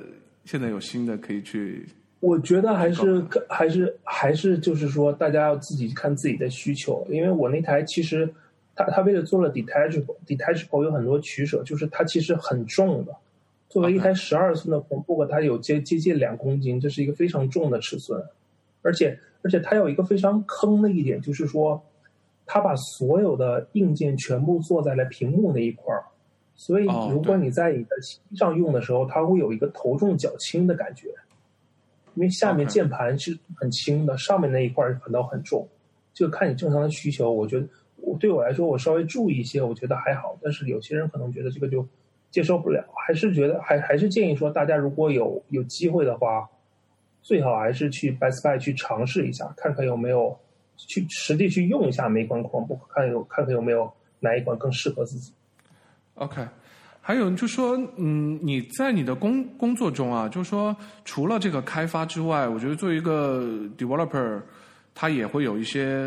现在有新的可以去？我觉得还是还是还是就是说，大家要自己看自己的需求。因为我那台其实，它它为了做了 detachable，detachable 有很多取舍，就是它其实很重的，作为一台十二寸的 Chromebook，它有接接近两公斤，这是一个非常重的尺寸。而且而且它有一个非常坑的一点，就是说，它把所有的硬件全部做在了屏幕那一块儿。所以如果你在你的上用的时候，它会有一个头重脚轻的感觉，因为下面键盘是很轻的，上面那一块反倒很重。就看你正常的需求，我觉得我对我来说，我稍微注意一些，我觉得还好。但是有些人可能觉得这个就接受不了，还是觉得还还是建议说，大家如果有有机会的话，最好还是去 Best Buy 去尝试一下，看看有没有去实地去用一下美观框，不看有看看有没有哪一款更适合自己。OK，还有就说，嗯，你在你的工工作中啊，就是说除了这个开发之外，我觉得作为一个 developer。它也会有一些，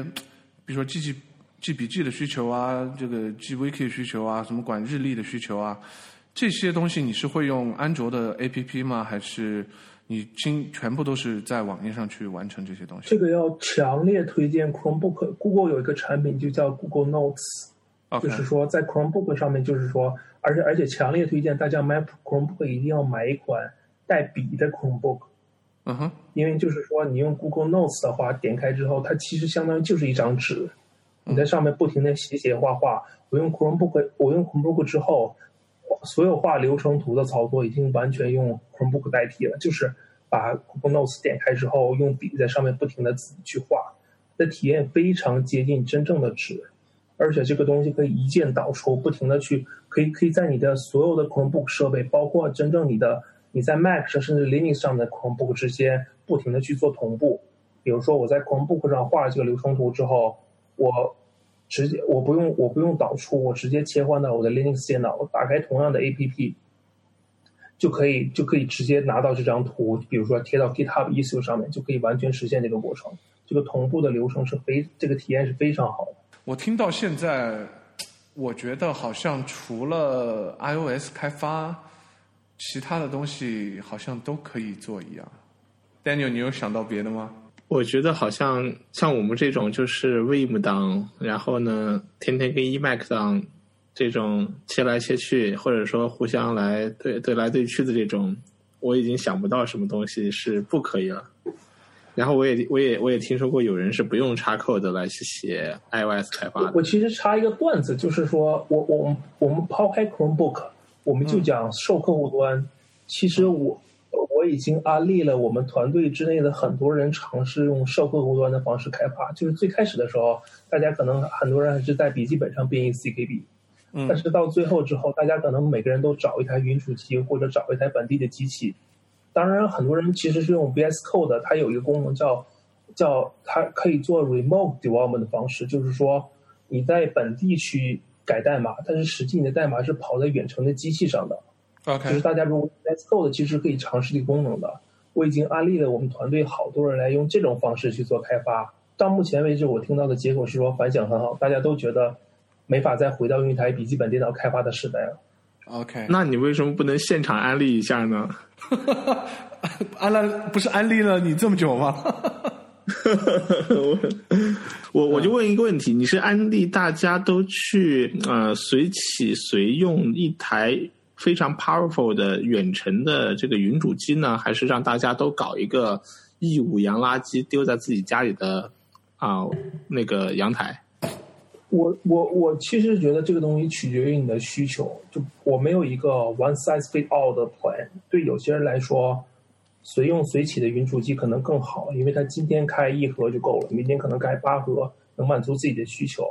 比如说记记记笔记的需求啊，这个记 wiki 需求啊，什么管日历的需求啊，这些东西你是会用安卓的 APP 吗？还是你经全部都是在网页上去完成这些东西？这个要强烈推荐 Chromebook。Google 有一个产品就叫 Google Notes，就是说在 Chromebook 上面，就是说，而且而且强烈推荐大家买 Chromebook 一定要买一款带笔的 Chromebook。嗯哼，因为就是说，你用 Google Notes 的话，点开之后，它其实相当于就是一张纸，你在上面不停的写写画画。我用 Chromebook，我用 Chromebook 之后，所有画流程图的操作已经完全用 Chromebook 代替了，就是把 Google Notes 点开之后，用笔在上面不停的自己去画，的体验非常接近真正的纸，而且这个东西可以一键导出，不停的去，可以可以在你的所有的 Chromebook 设备，包括真正你的。你在 Mac 甚至 Linux 上的 Chromebook 之间不停的去做同步，比如说我在 Chromebook 上画了这个流程图之后，我直接我不用我不用导出，我直接切换到我的 Linux 电脑，打开同样的 APP，就可以就可以直接拿到这张图，比如说贴到 GitHub issue 上面，就可以完全实现这个过程。这个同步的流程是非这个体验是非常好的。我听到现在，我觉得好像除了 iOS 开发。其他的东西好像都可以做一样，Daniel，你有想到别的吗？我觉得好像像我们这种就是 Vim 档，然后呢，天天跟 Emac 档这种切来切去，或者说互相来对对来对去的这种，我已经想不到什么东西是不可以了。然后我也我也我也听说过有人是不用插 code 来去写 iOS 开发的。我其实插一个段子，就是说我我我们抛开 Chromebook。我们就讲售客户端，其实我我已经安利了我们团队之内的很多人尝试用售客户端的方式开发。就是最开始的时候，大家可能很多人还是在笔记本上编译 CKB，嗯，但是到最后之后，大家可能每个人都找一台云主机或者找一台本地的机器。当然，很多人其实是用 VS Code，它有一个功能叫叫它可以做 remote development 的方式，就是说你在本地去。改代码，但是实际你的代码是跑在远程的机器上的。OK，就是大家如果 Let's Go 的其实可以尝试这个功能的。我已经安利了我们团队好多人来用这种方式去做开发。到目前为止，我听到的结果是说反响很好，大家都觉得没法再回到用一台笔记本电脑开发的时代了。OK，那你为什么不能现场安利一下呢？安了不是安利了你这么久吗？我我我就问一个问题：你是安利大家都去呃随起随用一台非常 powerful 的远程的这个云主机呢，还是让大家都搞一个义乌洋垃圾丢在自己家里的啊那个阳台？我我我其实觉得这个东西取决于你的需求，就我没有一个 one size fit all 的 plan。对有些人来说。随用随起的云主机可能更好，因为它今天开一盒就够了，明天可能开八盒，能满足自己的需求。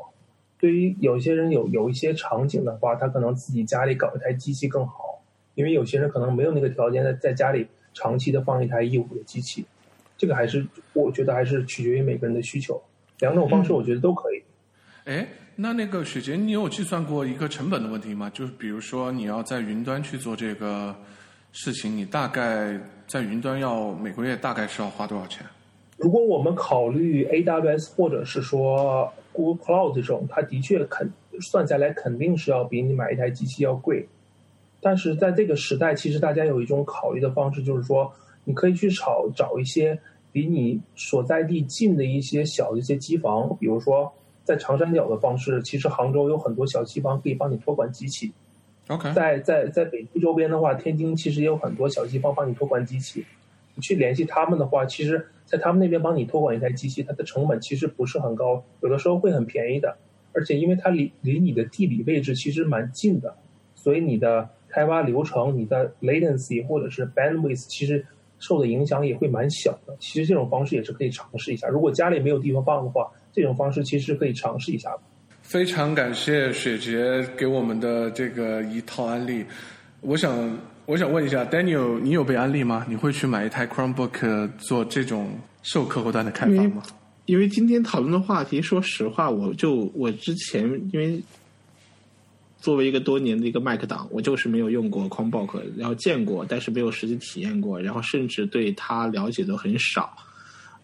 对于有些人有有一些场景的话，他可能自己家里搞一台机器更好，因为有些人可能没有那个条件在在家里长期的放一台一五的机器。这个还是我觉得还是取决于每个人的需求，两种方式我觉得都可以。哎，那那个雪杰，你有计算过一个成本的问题吗？就是比如说你要在云端去做这个。事情你大概在云端要每个月大概是要花多少钱？如果我们考虑 AWS 或者是说 Google Cloud 这种，它的确肯算下来肯定是要比你买一台机器要贵。但是在这个时代，其实大家有一种考虑的方式，就是说你可以去找找一些比你所在地近的一些小的一些机房，比如说在长三角的方式，其实杭州有很多小机房可以帮你托管机器。OK，在在在北京周边的话，天津其实也有很多小机房帮你托管机器。你去联系他们的话，其实，在他们那边帮你托管一台机器，它的成本其实不是很高，有的时候会很便宜的。而且因为它离离你的地理位置其实蛮近的，所以你的开发流程、你的 latency 或者是 bandwidth 其实受的影响也会蛮小的。其实这种方式也是可以尝试一下。如果家里没有地方放的话，这种方式其实可以尝试一下。非常感谢雪杰给我们的这个一套案例。我想，我想问一下 Daniel，你有被安利吗？你会去买一台 Chromebook 做这种受客户端的开发吗？因为今天讨论的话题，说实话，我就我之前因为作为一个多年的一个 Mac 党，我就是没有用过 Chromebook，然后见过，但是没有实际体验过，然后甚至对它了解都很少。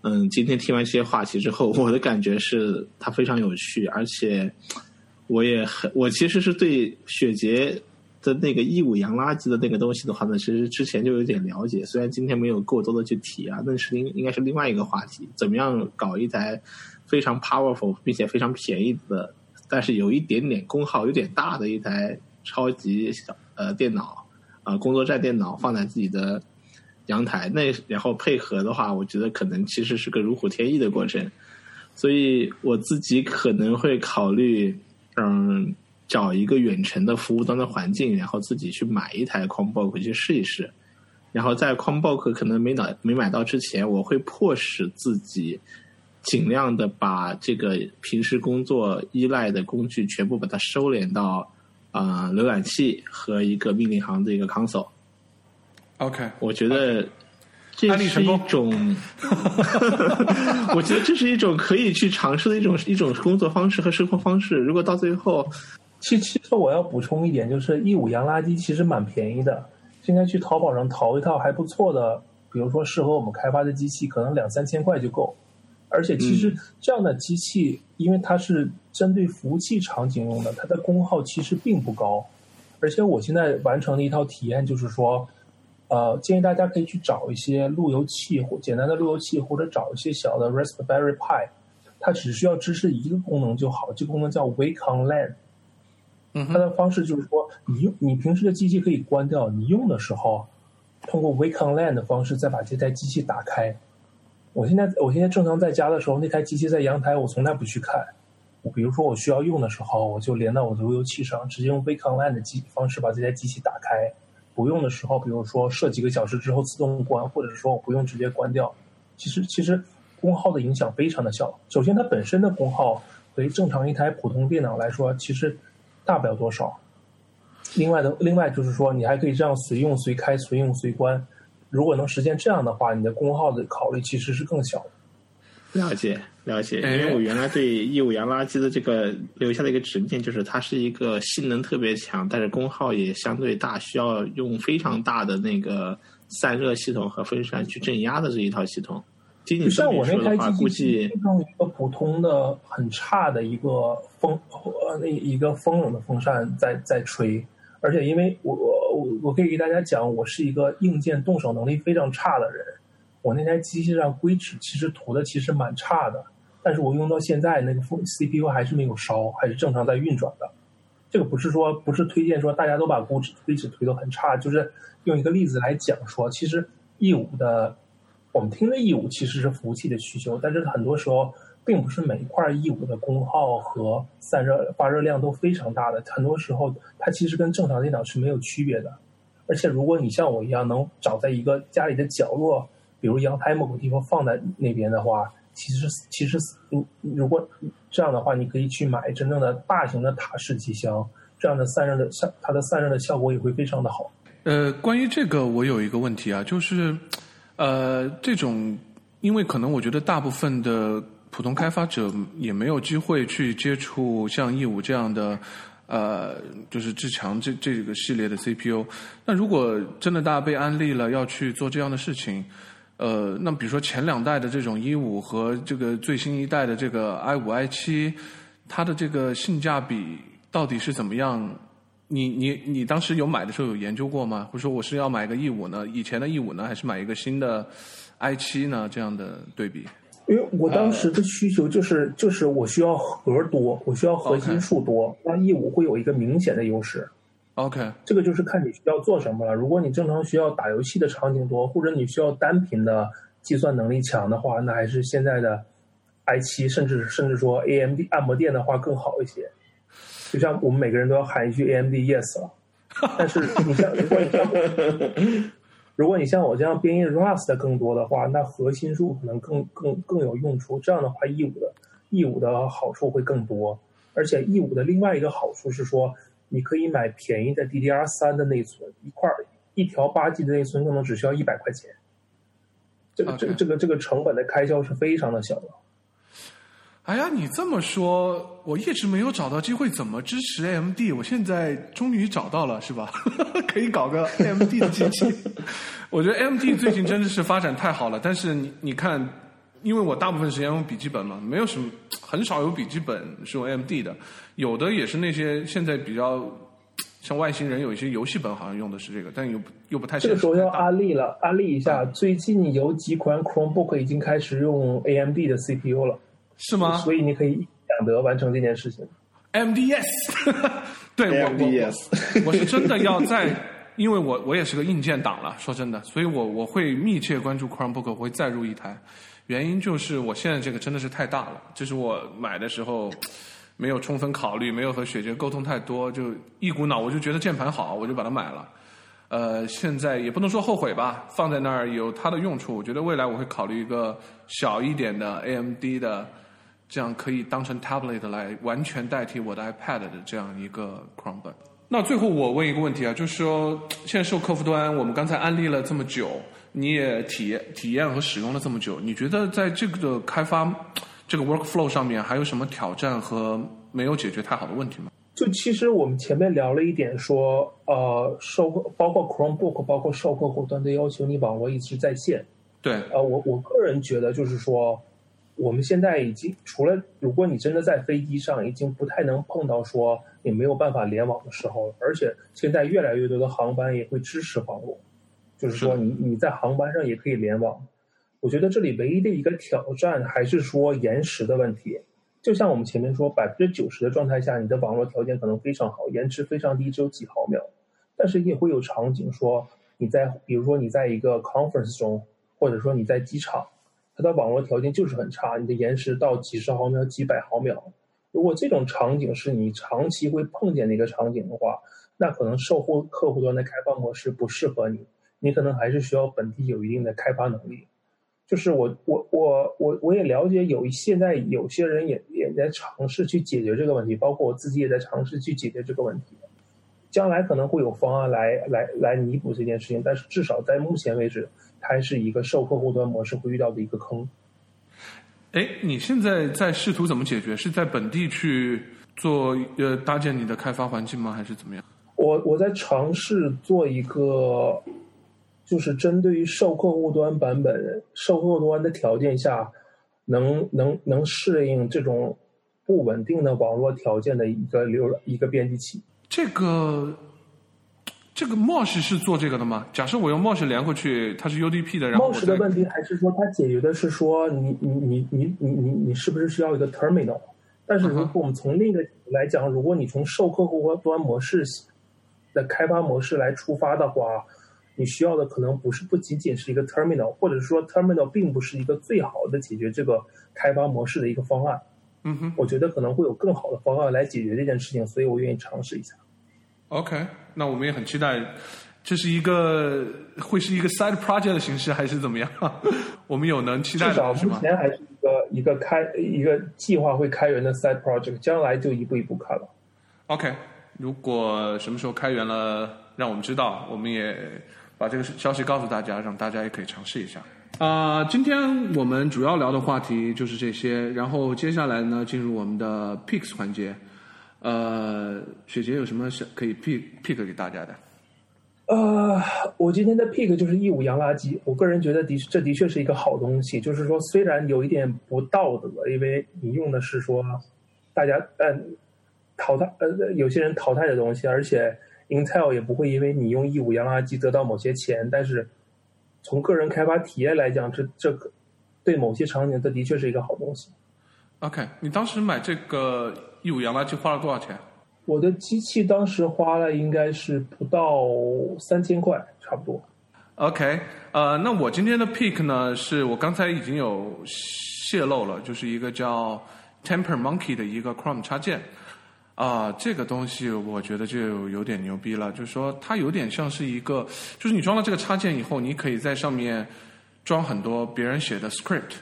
嗯，今天听完这些话题之后，我的感觉是它非常有趣，而且我也很，我其实是对雪杰的那个一五洋垃圾的那个东西的话呢，其实之前就有点了解，虽然今天没有过多的去提啊，那是应应该是另外一个话题，怎么样搞一台非常 powerful 并且非常便宜的，但是有一点点功耗有点大的一台超级小呃电脑啊工作站电脑放在自己的。阳台那，然后配合的话，我觉得可能其实是个如虎添翼的过程，所以我自己可能会考虑，嗯，找一个远程的服务端的环境，然后自己去买一台 Chromebook 去试一试，然后在 Chromebook 可能没买没买到之前，我会迫使自己尽量的把这个平时工作依赖的工具全部把它收敛到啊浏览器和一个命令行的一个 console。OK，我觉得这是一种，我觉得这是一种可以去尝试的一种一种工作方式和生活方式。如果到最后，其其实我要补充一点，就是一五洋垃圾其实蛮便宜的，现在去淘宝上淘一套还不错的，比如说适合我们开发的机器，可能两三千块就够。而且其实这样的机器，因为它是针对服务器场景用的，它的功耗其实并不高。而且我现在完成的一套体验就是说。呃，建议大家可以去找一些路由器或简单的路由器，或者找一些小的 Raspberry Pi，它只需要支持一个功能就好，这个功能叫 Wake on LAN。嗯，它的方式就是说，你用你平时的机器可以关掉，你用的时候通过 Wake on LAN 的方式再把这台机器打开。我现在我现在正常在家的时候，那台机器在阳台，我从来不去看。比如说我需要用的时候，我就连到我的路由器上，直接用 Wake on LAN 的机方式把这台机器打开。不用的时候，比如说设几个小时之后自动关，或者说我不用直接关掉，其实其实功耗的影响非常的小。首先，它本身的功耗对于正常一台普通电脑来说，其实大不了多少。另外的，另外就是说，你还可以这样随用随开，随用随关。如果能实现这样的话，你的功耗的考虑其实是更小的。了解了解，因为我原来对一五洋垃圾的这个留下的一个执念，就是它是一个性能特别强，但是功耗也相对大，需要用非常大的那个散热系统和风扇去镇压的这一套系统。就像我那台机器，用一个普通的很差的一个风呃那一个风冷的风扇在在吹，而且因为我我我可以给大家讲，我是一个硬件动手能力非常差的人。我那台机器上硅脂其实涂的其实蛮差的，但是我用到现在那个风 CPU 还是没有烧，还是正常在运转的。这个不是说不是推荐说大家都把硅脂硅脂推的很差，就是用一个例子来讲说，其实 E 五的我们听的 E 五其实是服务器的需求，但是很多时候并不是每一块 E 五的功耗和散热发热量都非常大的，很多时候它其实跟正常电脑是没有区别的。而且如果你像我一样能找在一个家里的角落。比如阳台某个地方放在那边的话，其实其实如，如果这样的话，你可以去买真正的大型的塔式机箱，这样的散热的散它的散热的效果也会非常的好。呃，关于这个我有一个问题啊，就是呃，这种因为可能我觉得大部分的普通开发者也没有机会去接触像 E 五这样的呃，就是至强这这个系列的 CPU。那如果真的大家被安利了要去做这样的事情。呃，那比如说前两代的这种一五和这个最新一代的这个 i 五 i 七，它的这个性价比到底是怎么样？你你你当时有买的时候有研究过吗？或者说我是要买个 E 五呢？以前的 E 五呢，还是买一个新的 i 七呢？这样的对比？因为我当时的需求就是就是我需要核多，我需要核心数多，那 E 五会有一个明显的优势。OK，这个就是看你需要做什么了。如果你正常需要打游戏的场景多，或者你需要单频的计算能力强的话，那还是现在的 i 七，甚至甚至说 AMD 按摩店的话更好一些。就像我们每个人都要喊一句 AMD Yes 了，但是你像如果你像 如果你像我这样编译 Rust 更多的话，那核心数可能更更更有用处。这样的话，E 五的 E 五的好处会更多，而且 E 五的另外一个好处是说。你可以买便宜的 DDR 三的内存，一块一条八 G 的内存可能只需要一百块钱，这个这个这个这个成本的开销是非常的小的。哎呀，你这么说，我一直没有找到机会怎么支持 AMD，我现在终于找到了，是吧？可以搞个 AMD 的机器。我觉得 AMD 最近真的是发展太好了，但是你你看。因为我大部分时间用笔记本嘛，没有什么很少有笔记本是用 AMD 的，有的也是那些现在比较像外星人有一些游戏本好像用的是这个，但又又不太。这个时候要安利了，安利一下，最近有几款 Chromebook 已经开始用 AMD 的 CPU 了，是吗？所以你可以一两得完成这件事情。AMD Yes，对，AMD Yes，我是真的要在，因为我我也是个硬件党了，说真的，所以我我会密切关注 Chromebook，我会再入一台。原因就是我现在这个真的是太大了，就是我买的时候没有充分考虑，没有和雪姐沟通太多，就一股脑我就觉得键盘好，我就把它买了。呃，现在也不能说后悔吧，放在那儿有它的用处。我觉得未来我会考虑一个小一点的 AMD 的，这样可以当成 tablet 来完全代替我的 iPad 的这样一个 Chromebook。那最后我问一个问题啊，就是说 现在受客户端，我们刚才安利了这么久。你也体验体验和使用了这么久，你觉得在这个开发 这个 workflow 上面还有什么挑战和没有解决太好的问题吗？就其实我们前面聊了一点，说呃，售包括 Chromebook，包括售客户端的要求，你网络一直在线。对。呃，我我个人觉得就是说，我们现在已经除了如果你真的在飞机上，已经不太能碰到说你没有办法联网的时候了，而且现在越来越多的航班也会支持网络。就是说，你你在航班上也可以联网。我觉得这里唯一的一个挑战还是说延时的问题。就像我们前面说，百分之九十的状态下，你的网络条件可能非常好，延迟非常低，只有几毫秒。但是也会有场景说，你在比如说你在一个 conference 中，或者说你在机场，它的网络条件就是很差，你的延时到几十毫秒、几百毫秒。如果这种场景是你长期会碰见的一个场景的话，那可能售后客户端的开放模式不适合你。你可能还是需要本地有一定的开发能力，就是我我我我我也了解有现在有些人也也在尝试去解决这个问题，包括我自己也在尝试去解决这个问题。将来可能会有方案来来来弥补这件事情，但是至少在目前为止，它是一个受客户端模式会遇到的一个坑。哎，你现在在试图怎么解决？是在本地去做呃搭建你的开发环境吗？还是怎么样？我我在尝试做一个。就是针对于受客户端版本、受客户端的条件下，能能能适应这种不稳定的网络条件的一个流一个编辑器。这个这个 Mosh 是做这个的吗？假设我用 Mosh 连过去，它是 UDP 的，然后 Mosh 的问题还是说它解决的是说你你你你你你你是不是需要一个 Terminal？但是如果我们从另一个角度来讲，如果你从受客户端模式的开发模式来出发的话。你需要的可能不是不仅仅是一个 terminal，或者说 terminal 并不是一个最好的解决这个开发模式的一个方案。嗯哼，我觉得可能会有更好的方案来解决这件事情，所以我愿意尝试一下。OK，那我们也很期待，这是一个会是一个 side project 的形式，还是怎么样？我们有能期待的是吗？至少目前还是一个一个开一个计划会开源的 side project，将来就一步一步看了。OK，如果什么时候开源了，让我们知道，我们也。把这个消息告诉大家，让大家也可以尝试一下。啊，今天我们主要聊的话题就是这些，然后接下来呢，进入我们的 picks 环节。呃，雪杰有什么是可以 pick pick 给大家的？呃，我今天的 pick 就是义乌洋垃圾。我个人觉得的这的确是一个好东西，就是说虽然有一点不道德，因为你用的是说大家呃淘汰呃有些人淘汰的东西，而且。Intel 也不会因为你用义乌洋垃圾得到某些钱，但是从个人开发体验来讲，这这个对某些场景，这的确是一个好东西。OK，你当时买这个义乌洋垃圾花了多少钱？我的机器当时花了应该是不到三千块，差不多。OK，呃，那我今天的 pick 呢，是我刚才已经有泄露了，就是一个叫 Temper Monkey 的一个 Chrome 插件。啊，这个东西我觉得就有点牛逼了，就是说它有点像是一个，就是你装了这个插件以后，你可以在上面装很多别人写的 script。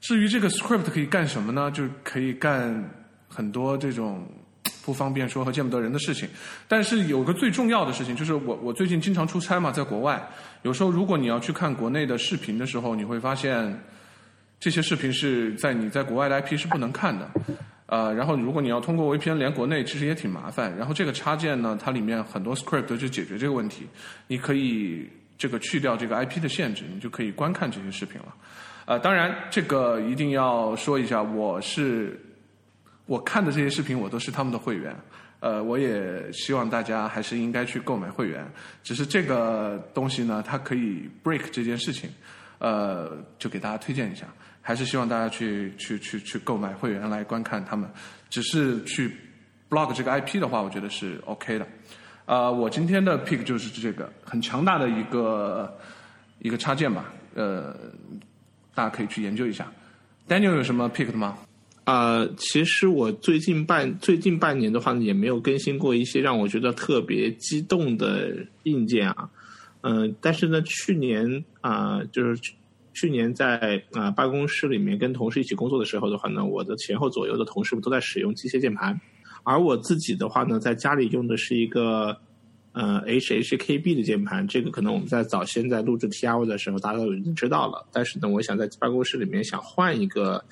至于这个 script 可以干什么呢？就可以干很多这种不方便说和见不得人的事情。但是有个最重要的事情，就是我我最近经常出差嘛，在国外，有时候如果你要去看国内的视频的时候，你会发现这些视频是在你在国外的 IP 是不能看的。呃，然后如果你要通过 VPN 连国内，其实也挺麻烦。然后这个插件呢，它里面很多 script 就解决这个问题。你可以这个去掉这个 IP 的限制，你就可以观看这些视频了。呃，当然这个一定要说一下，我是我看的这些视频，我都是他们的会员。呃，我也希望大家还是应该去购买会员。只是这个东西呢，它可以 break 这件事情，呃，就给大家推荐一下。还是希望大家去去去去购买会员来观看他们。只是去 blog 这个 IP 的话，我觉得是 OK 的。呃，我今天的 pick 就是这个很强大的一个一个插件吧。呃，大家可以去研究一下。Daniel 有什么 pick 的吗？啊，其实我最近半最近半年的话呢，也没有更新过一些让我觉得特别激动的硬件啊。嗯，但是呢，去年啊，就是。去年在啊办公室里面跟同事一起工作的时候的话呢，我的前后左右的同事们都在使用机械键盘，而我自己的话呢，在家里用的是一个呃 HHKB 的键盘。这个可能我们在早先在录制 T R 的时候，大家都已经知道了。但是呢，我想在办公室里面想换一个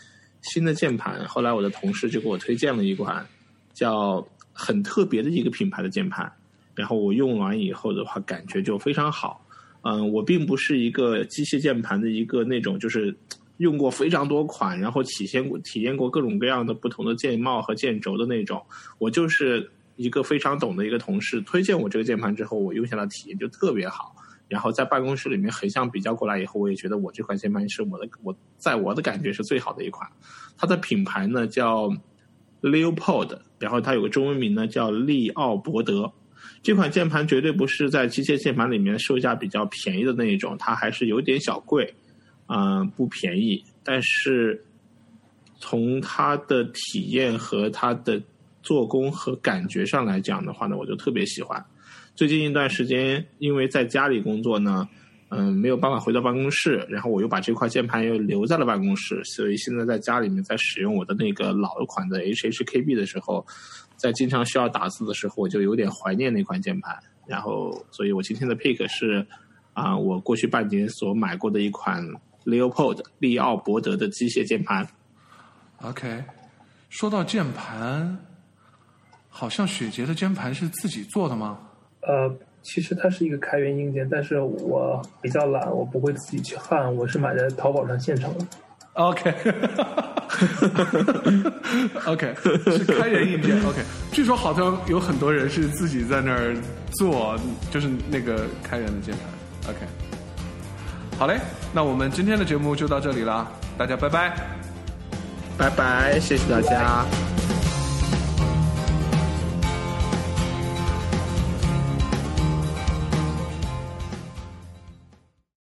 新的键盘，后来我的同事就给我推荐了一款叫很特别的一个品牌的键盘，然后我用完以后的话，感觉就非常好。嗯，我并不是一个机械键盘的一个那种，就是用过非常多款，然后体现过、体验过各种各样的不同的键帽和键轴的那种。我就是一个非常懂的一个同事推荐我这个键盘之后，我用下来体验就特别好。然后在办公室里面横向比较过来以后，我也觉得我这款键盘是我的，我在我的感觉是最好的一款。它的品牌呢叫 Leopold，然后它有个中文名呢叫利奥伯德。这款键盘绝对不是在机械键盘里面售价比较便宜的那一种，它还是有点小贵，嗯，不便宜。但是从它的体验和它的做工和感觉上来讲的话呢，我就特别喜欢。最近一段时间，因为在家里工作呢，嗯，没有办法回到办公室，然后我又把这块键盘又留在了办公室，所以现在在家里面在使用我的那个老款的 HHKB 的时候。在经常需要打字的时候，我就有点怀念那款键盘。然后，所以我今天的 pick 是啊，我过去半年所买过的一款 Leopold 利奥伯德的机械键盘。OK，说到键盘，好像雪杰的键盘是自己做的吗？呃，其实它是一个开源硬件，但是我比较懒，我不会自己去焊，我是买在淘宝上现成的。OK，OK，是开源硬件。OK，据说好像有很多人是自己在那儿做，就是那个开源的键盘。OK，好嘞，那我们今天的节目就到这里了，大家拜拜，拜拜，谢谢大家。